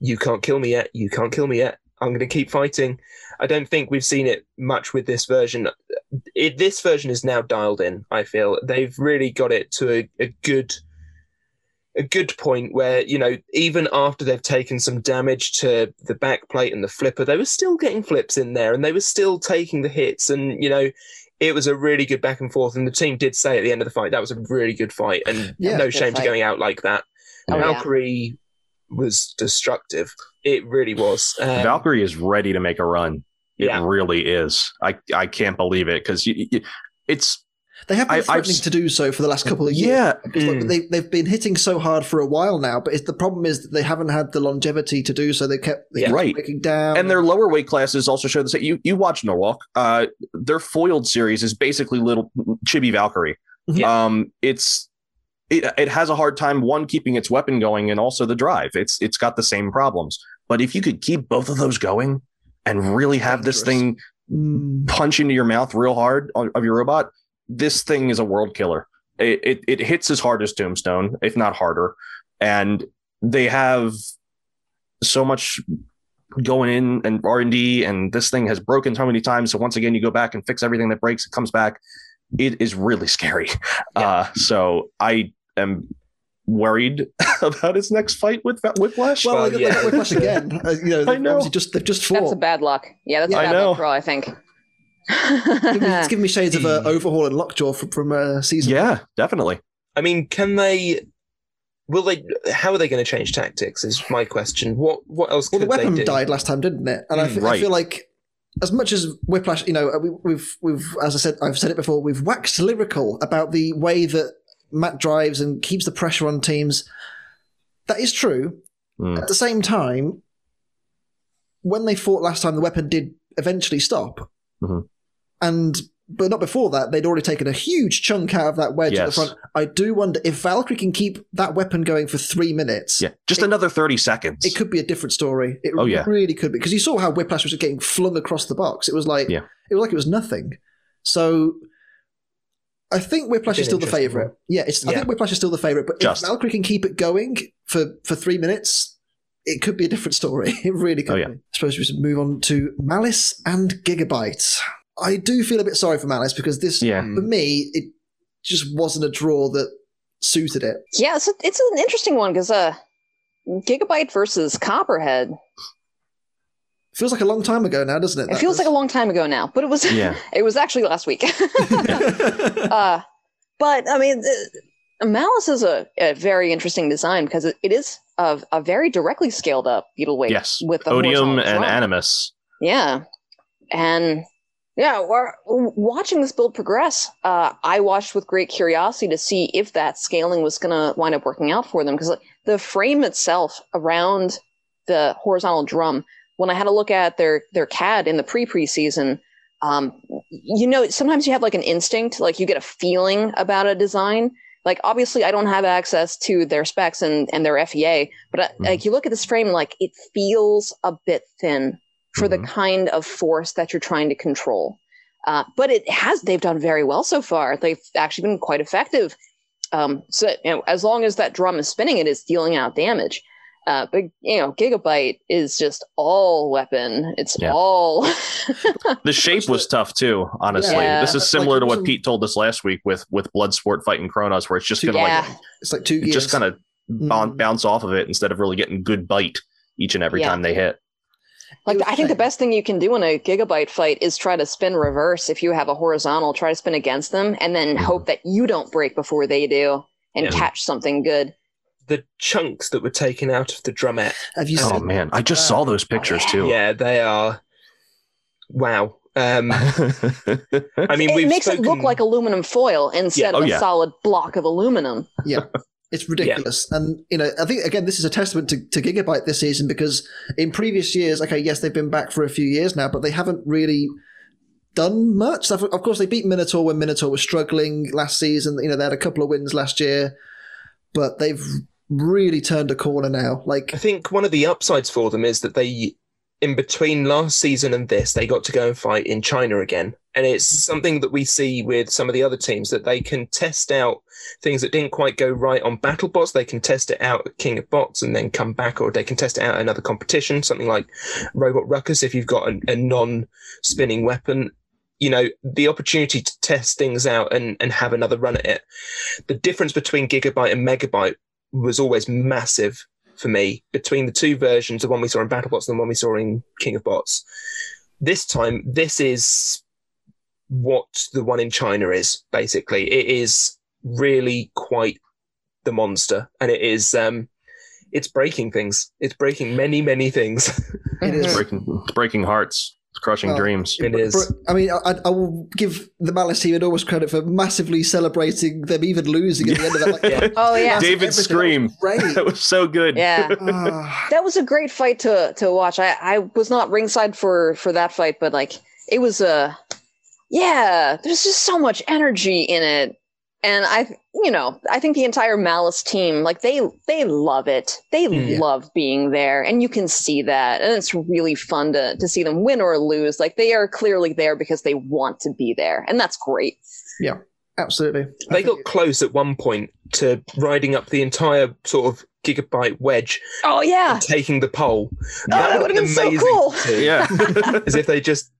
"you can't kill me yet, you can't kill me yet. I'm going to keep fighting." I don't think we've seen it much with this version. It, this version is now dialed in. I feel they've really got it to a, a good a good point where you know even after they've taken some damage to the back plate and the flipper they were still getting flips in there and they were still taking the hits and you know it was a really good back and forth, and the team did say at the end of the fight that was a really good fight, and Yeah. no Good shame to going out like that. Oh, yeah. Valkyrie was destructive. It really was. Um, Valkyrie is ready to make a run. It Yeah. really is. I I can't believe it because it's They have been I- I've threatening to do so for the last couple of years. yeah. Like Mm. they, they've been hitting so hard for a while now, but the problem is that they haven't had the longevity to do so. They kept they Yeah. kept Right. breaking down. and their lower weight classes also show the same. You you watch Norwalk. Uh, their foiled series is basically little chibi Valkyrie. Yeah. Um, it's it it has a hard time one keeping its weapon going and also the drive. It's it's got the same problems. But if you could keep both of those going and really have this thing Mm. punch into your mouth real hard on, of your robot, this thing is a world killer. It, it it hits as hard as Tombstone, if not harder, and they have so much going in and R and D, and this thing has broken so many times. So once again, you go back and fix everything that breaks. It comes back. It is really scary. Yeah. Uh, so I am worried about his next fight with Whiplash. Well, Well, they yeah. Whiplash again. Uh, you know, I know. just they've just fought. That's a bad luck. Yeah, that's Yeah. a I bad know. luck draw, I think. Give me- it's giving me shades of uh, Overhaul and Lockjaw from, from uh, season. yeah, definitely. I mean, can they? Will they? How are they going to change tactics? Is my question. What What else Well, could the weapon they do? died last time, didn't it? And I, Mm, fe- I feel like, as much as Whiplash, you know, we, we've we've as I said, I've said it before, we've waxed lyrical about the way that Matt drives and keeps the pressure on teams. That is true. Mm. At the same time, when they fought last time, the weapon did eventually stop, Mhm. And but not before that. They'd already taken a huge chunk out of that wedge at the front. I do wonder if Valkyrie can keep that weapon going for three minutes. Yeah, just It- another thirty seconds. It could be a different story. It Oh, yeah. really could be because you saw how Whiplash was getting flung across the box. It was like Yeah. it was like it was nothing. So I think Whiplash is still the favorite. Yeah, it's, I think Whiplash is still the favorite. But Just. if Valkyrie can keep it going for for three minutes, it could be a different story. It really could. Oh, yeah. be. I suppose we should move on to Malice and Gigabyte. I do feel a bit sorry for Malice because this, yeah. for me, it just wasn't a draw that suited it. yeah, it's, a, it's an interesting one because uh, Gigabyte versus Copperhead. Feels like a long time ago now, doesn't it? It feels like a long time ago now, but it was Yeah. it was actually last week. uh, but I mean, uh, Malice is a, a very interesting design because it, it is a, a very directly scaled up beetle weight. Yes. with the Odium and drum. Animus. Yeah, and yeah, we're watching this build progress. Uh, I watched with great curiosity to see if that scaling was going to wind up working out for them because the frame itself around the horizontal drum. When I had a look at their their CAD in the pre preseason, um, you know, sometimes you have like an instinct, like you get a feeling about a design. Like obviously, I don't have access to their specs and and their FEA, but uh, Mhm. like you look at this frame, like it feels a bit thin for Mhm. the kind of force that you're trying to control. Uh, but it has they've done very well so far. They've actually been quite effective. Um, so you know, as long as that drum is spinning, it is dealing out damage. Uh, but you know, Gigabyte is just all weapon. It's Yeah. all The shape was tough too, honestly. Yeah. This is similar it to what Pete told us last week with with Bloodsport fighting Kronos, where it's just gonna yeah. like It's like two it gears. just kind of bounce, Mm. bounce off of it instead of really getting good bite each and every Yeah. time they hit. Like I think the best thing you can do in a gigabyte fight is try to spin reverse if you have a horizontal, try to spin against them and then hope that you don't break before they do and Yeah. catch something good. The chunks that were taken out of the drumette. Have you Oh seen? man, I just saw those pictures yeah. too. Yeah, they are. Wow. Um, I mean, it we've makes it look like aluminum foil instead Oh, of a yeah. solid block of aluminum. Yeah. It's ridiculous. And, you know, I think, again, this is a testament to, to Gigabyte this season because in previous years, okay, yes, they've been back for a few years now, but they haven't really done much. Of of course, they beat Minotaur when Minotaur was struggling last season. You know, they had a couple of wins last year, but they've really turned a corner now. Like, I think one of the upsides for them is that they, in between last season and this, they got to go and fight in China again. And it's mm. something that we see with some of the other teams that they can test out things that didn't quite go right on BattleBots. They can test it out at King of Bots and then come back, or they can test it out at another competition, something like Robot Ruckus if you've got a, a non spinning weapon. You know, the opportunity to test things out and, and have another run at it. The difference between Gigabyte and Megabyte was always massive for me between the two versions, the one we saw in BattleBots and the one we saw in King of Bots. This time, this is what the one in China is. Basically, it is really quite the monster, and it is um, it's breaking things. It's breaking many many things. It is. It's breaking, it's breaking hearts. It's crushing Well, dreams. It is. I mean, I, I will give the Malice team enormous credit for massively celebrating them even losing at the end of that. Like, Yeah. Oh yeah, David's everything. scream. Great. That was so good. yeah. Ah, that was a great fight to to watch. I I was not ringside for for that fight, but like it was a yeah. There's just so much energy in it, and I you know I think the entire Malice team like they they love it. They Mm. love being there, and you can see that, and it's really fun to to see them win or lose. Like they are clearly there because they want to be there, and that's great. Yeah absolutely. They think got close at one point to riding up the entire sort of gigabyte wedge, Oh yeah, and taking the pole. oh, that would have been so cool. to. Yeah. As if they just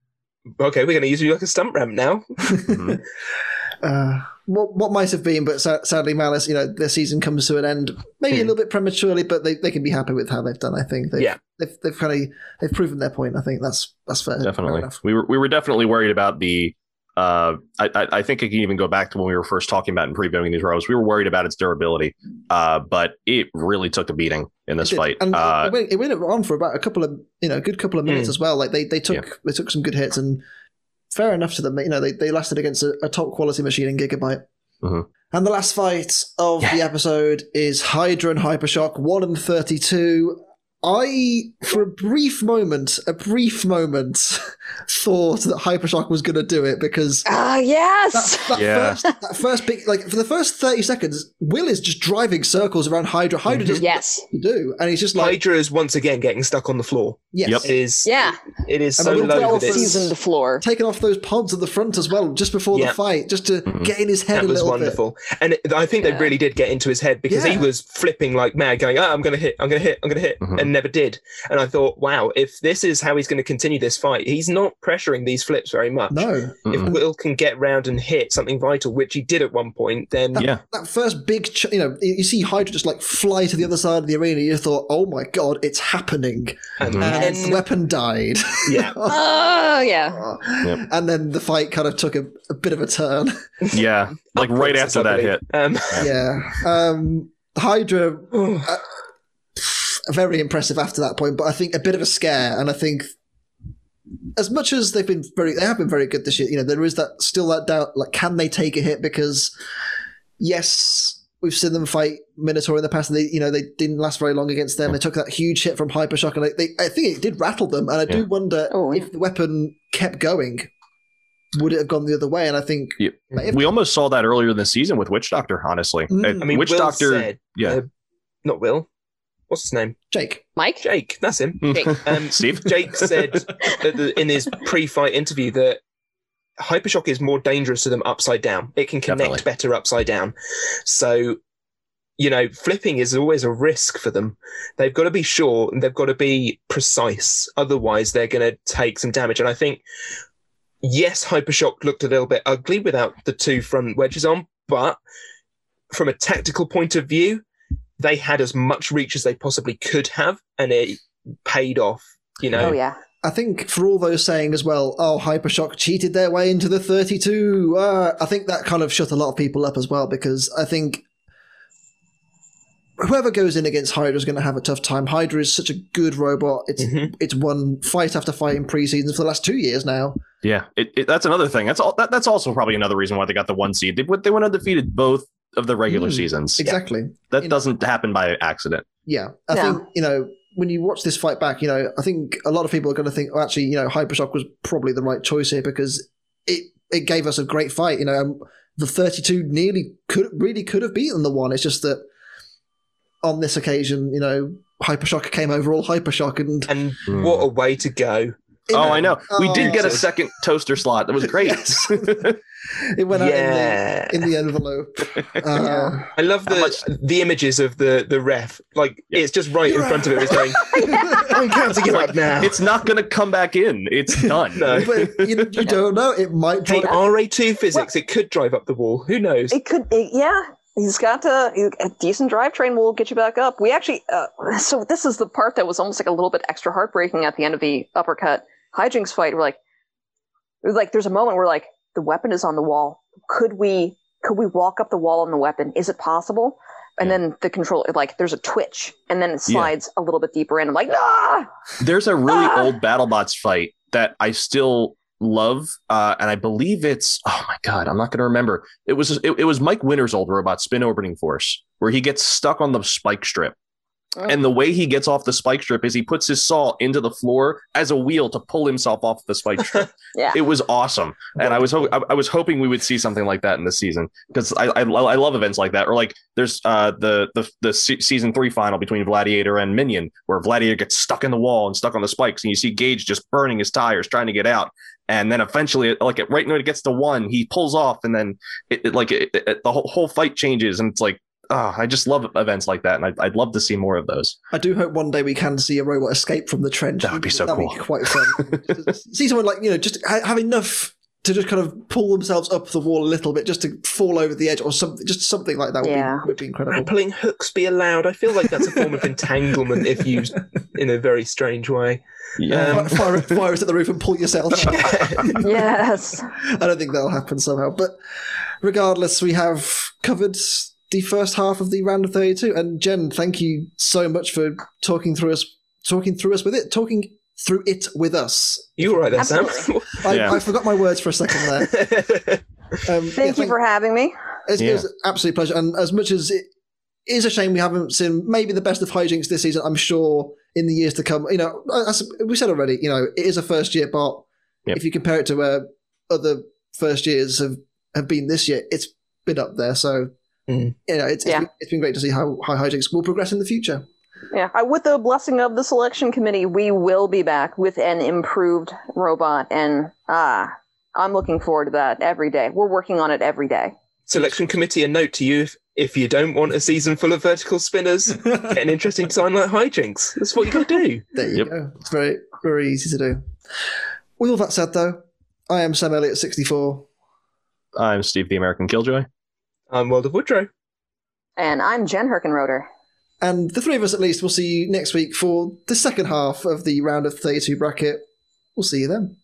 okay, we're going to use you like a stump ramp now. Mhm. uh, what what might have been, but sadly, Malice, you know, their season comes to an end, maybe a Hmm. little bit prematurely, but they, they can be happy with how they've done. I think. They've, Yeah. they've they've kind of they've proven their point. I think that's that's fair. fair definitely. enough. We were we were definitely worried about the. Uh, I, I I think I can even go back to when we were first talking about and previewing these rows. We were worried about its durability, uh, but it really took a beating in this It fight. and Uh, it, went, it went on for about a couple of you know, a good couple of minutes Mm. as well. Like they they took they took some good hits, and fair enough to them. You know, they they lasted against a, a top quality machine in Gigabyte. Mhm. And the last fight of the episode is Hydra and Hypershock, one and thirty-two. I, for a brief moment, a brief moment, thought that Hypershock was going to do it because Ah that, yes. that Yeah. first that first big like for the first thirty seconds, Will is just driving circles around Hydra. Hydra Mhm. doesn't Yes. know what to do, and he's just like, Hydra is once again getting stuck on the floor. yes, Yep. It is Yeah. It is And so low well that it's seasoned floor. taking off those pods at the front as well, just before Yeah. the fight, just to Mhm. get in his head that a was little wonderful. And it, I think Yeah. they really did get into his head because he was flipping like mad, going, "Ah, I'm going to hit, I'm going to hit, I'm going to hit," Mhm. and never did. And I thought, wow, if this is how he's going to continue this fight, he's not pressuring these flips very much. No, If mm-mm. Will can get round and hit something vital, which he did at one point, then yeah, that first big, ch- you know, you you see Hydra just like fly to the other side of the arena. You thought, oh my god, it's happening, and Mhm. and then the weapon died. yeah, Oh yeah. Yep. And then the fight kind of took a, a bit of a turn. yeah. Like right after that hit. Um, yeah. Um, Hydra, oh, very impressive after that point, but I think a bit of a scare. And I think as much as they've been very, they have been very good this year. You know, there is that still that doubt. Like, can they take a hit? Because yes, we've seen them fight Minotaur in the past, and they, you know, they didn't last very long against them. They took that huge hit from Hypershock, and they, they, I think it did rattle them. And I do Yeah. wonder Oh, yeah. if the weapon kept going, would it have gone the other way? And I think Yeah. if- We almost saw that earlier in the season with Witch Doctor. Honestly, Mm. I mean, Witch Will Doctor. said, yeah. uh, not Will. What's his name? Jake, Mike. Jake. That's him. Jake. Um, Steve. Jake said at the, in his pre-fight interview that Hypershock is more dangerous to them upside down. It can connect Definitely. better upside down. So, you know, flipping is always a risk for them. They've got to be sure and they've got to be precise. Otherwise, they're going to take some damage. And I think, yes, Hypershock looked a little bit ugly without the two front wedges on, but from a tactical point of view, they had as much reach as they possibly could have, and it paid off. You know, Oh yeah. I think for all those saying as well, oh, Hypershock cheated their way into the 32. Uh, I think that kind of shut a lot of people up as well because I think whoever goes in against Hydra is going to have a tough time. Hydra is such a good robot. It's Mhm. it's won fight after fight in preseasons for the last two years now. Yeah, it, it, that's another thing. That's all. That, that's also probably another reason why they got the one seed. They, they went undefeated both of the regular Mm, seasons. Exactly. That you doesn't happen by accident. Yeah, I Yeah. think you know when you watch this fight back, you know I think a lot of people are going to think, oh, actually, you know, Hypershock was probably the right choice here because it it gave us a great fight. You know, um, the thirty two nearly could really could have beaten the one. It's just that on this occasion, you know, Hypershock came over all Hypershock, and and Mm. what a way to go! Oh, I know. We Oh, did get a second toaster slot. That was great. Yes. it went out in the in the envelope. Uh, I love the much- the images of the the ref. Like Yeah. it's just right in You're front of him. It's going. I'm counting it Like, up now. it's not going to come back in. It's done. No. but you, you don't know. It might Hey, drop. RA2 physics. It could drive up the wall. Who knows? It could, it, yeah. He's got a, a decent drivetrain. Will get you back up. We actually, uh, so this is the part that was almost like a little bit extra heartbreaking at the end of the uppercut Hijinx fight. We're like, like there's a moment where like, the weapon is on the wall. Could we could we walk up the wall on the weapon? Is it possible? And Yeah. then the control, like there's a twitch, and then it slides a little bit deeper in. I'm like, ah! There's a really Ah! old BattleBots fight that I still love, uh, and I believe it's oh my god, I'm not going to remember. It was it, it was Mike Winter's old robot, Spin Orbiting Force, where he gets stuck on the spike strip, Oh. and the way he gets off the spike strip is he puts his saw into the floor as a wheel to pull himself off the spike strip. Yeah. It was awesome, and I was ho- I, I was hoping we would see something like that in this season because I, I lo- I love events like that. Or like there's uh the the the se- season three final between Gladiator and Minion, where Gladiator gets stuck in the wall and stuck on the spikes, and you see Gage just burning his tires trying to get out, and then eventually, like right when it gets to one, he pulls off, and then it, it like it, it, the whole, whole fight changes, and it's like. Oh, I just love events like that, and I'd, I'd love to see more of those. I do hope one day we can see a robot escape from the trench. That would be so That'd cool. Be quite fun. see someone like you know just ha- have enough to just kind of pull themselves up the wall a little bit, just to fall over the edge or something. Just something like that would, Yeah. be, would be incredible. Grappling hooks be allowed? I feel like that's a form of entanglement if used in a very strange way. Um, fire, fire it at the roof and pull yourself. yes. I don't think that'll happen somehow. But regardless, we have covered the first half of the round of 32. And Jen, thank you so much for talking through us, talking through us with it, talking through it with us. you all right there, Sam? I, Yeah. I forgot my words for a second there. Um, Thank yeah, you for having me. It's, Yeah. it's an absolute pleasure. And as much as it is a shame we haven't seen maybe the best of Hijinx this season, I'm sure in the years to come, you know, as we said already, you know, it is a first year bot. Yep. If you compare it to where other first years have, have been this year, it's been up there. So, Mm. you know, it's, it's Yeah. been- it's been great to see how, how Hijinx will progress in the future. Yeah, I, with the blessing of the selection committee, we will be back with an improved robot, and ah, I'm looking forward to that every day. We're working on it every day. Selection committee, a note to you: if, if you don't want a season full of vertical spinners, get an interesting design like Hijinx. That's what you got to do. There you Yep. go. It's very, very easy to do. With all that said, though, I am Sam Elliott, 64. I'm Steve, the American Killjoy. I'm World of Woodrow. And I'm Jen Herchenroeder. And the three of us, at least, will see you next week for the second half of the round of 32 bracket. We'll see you then.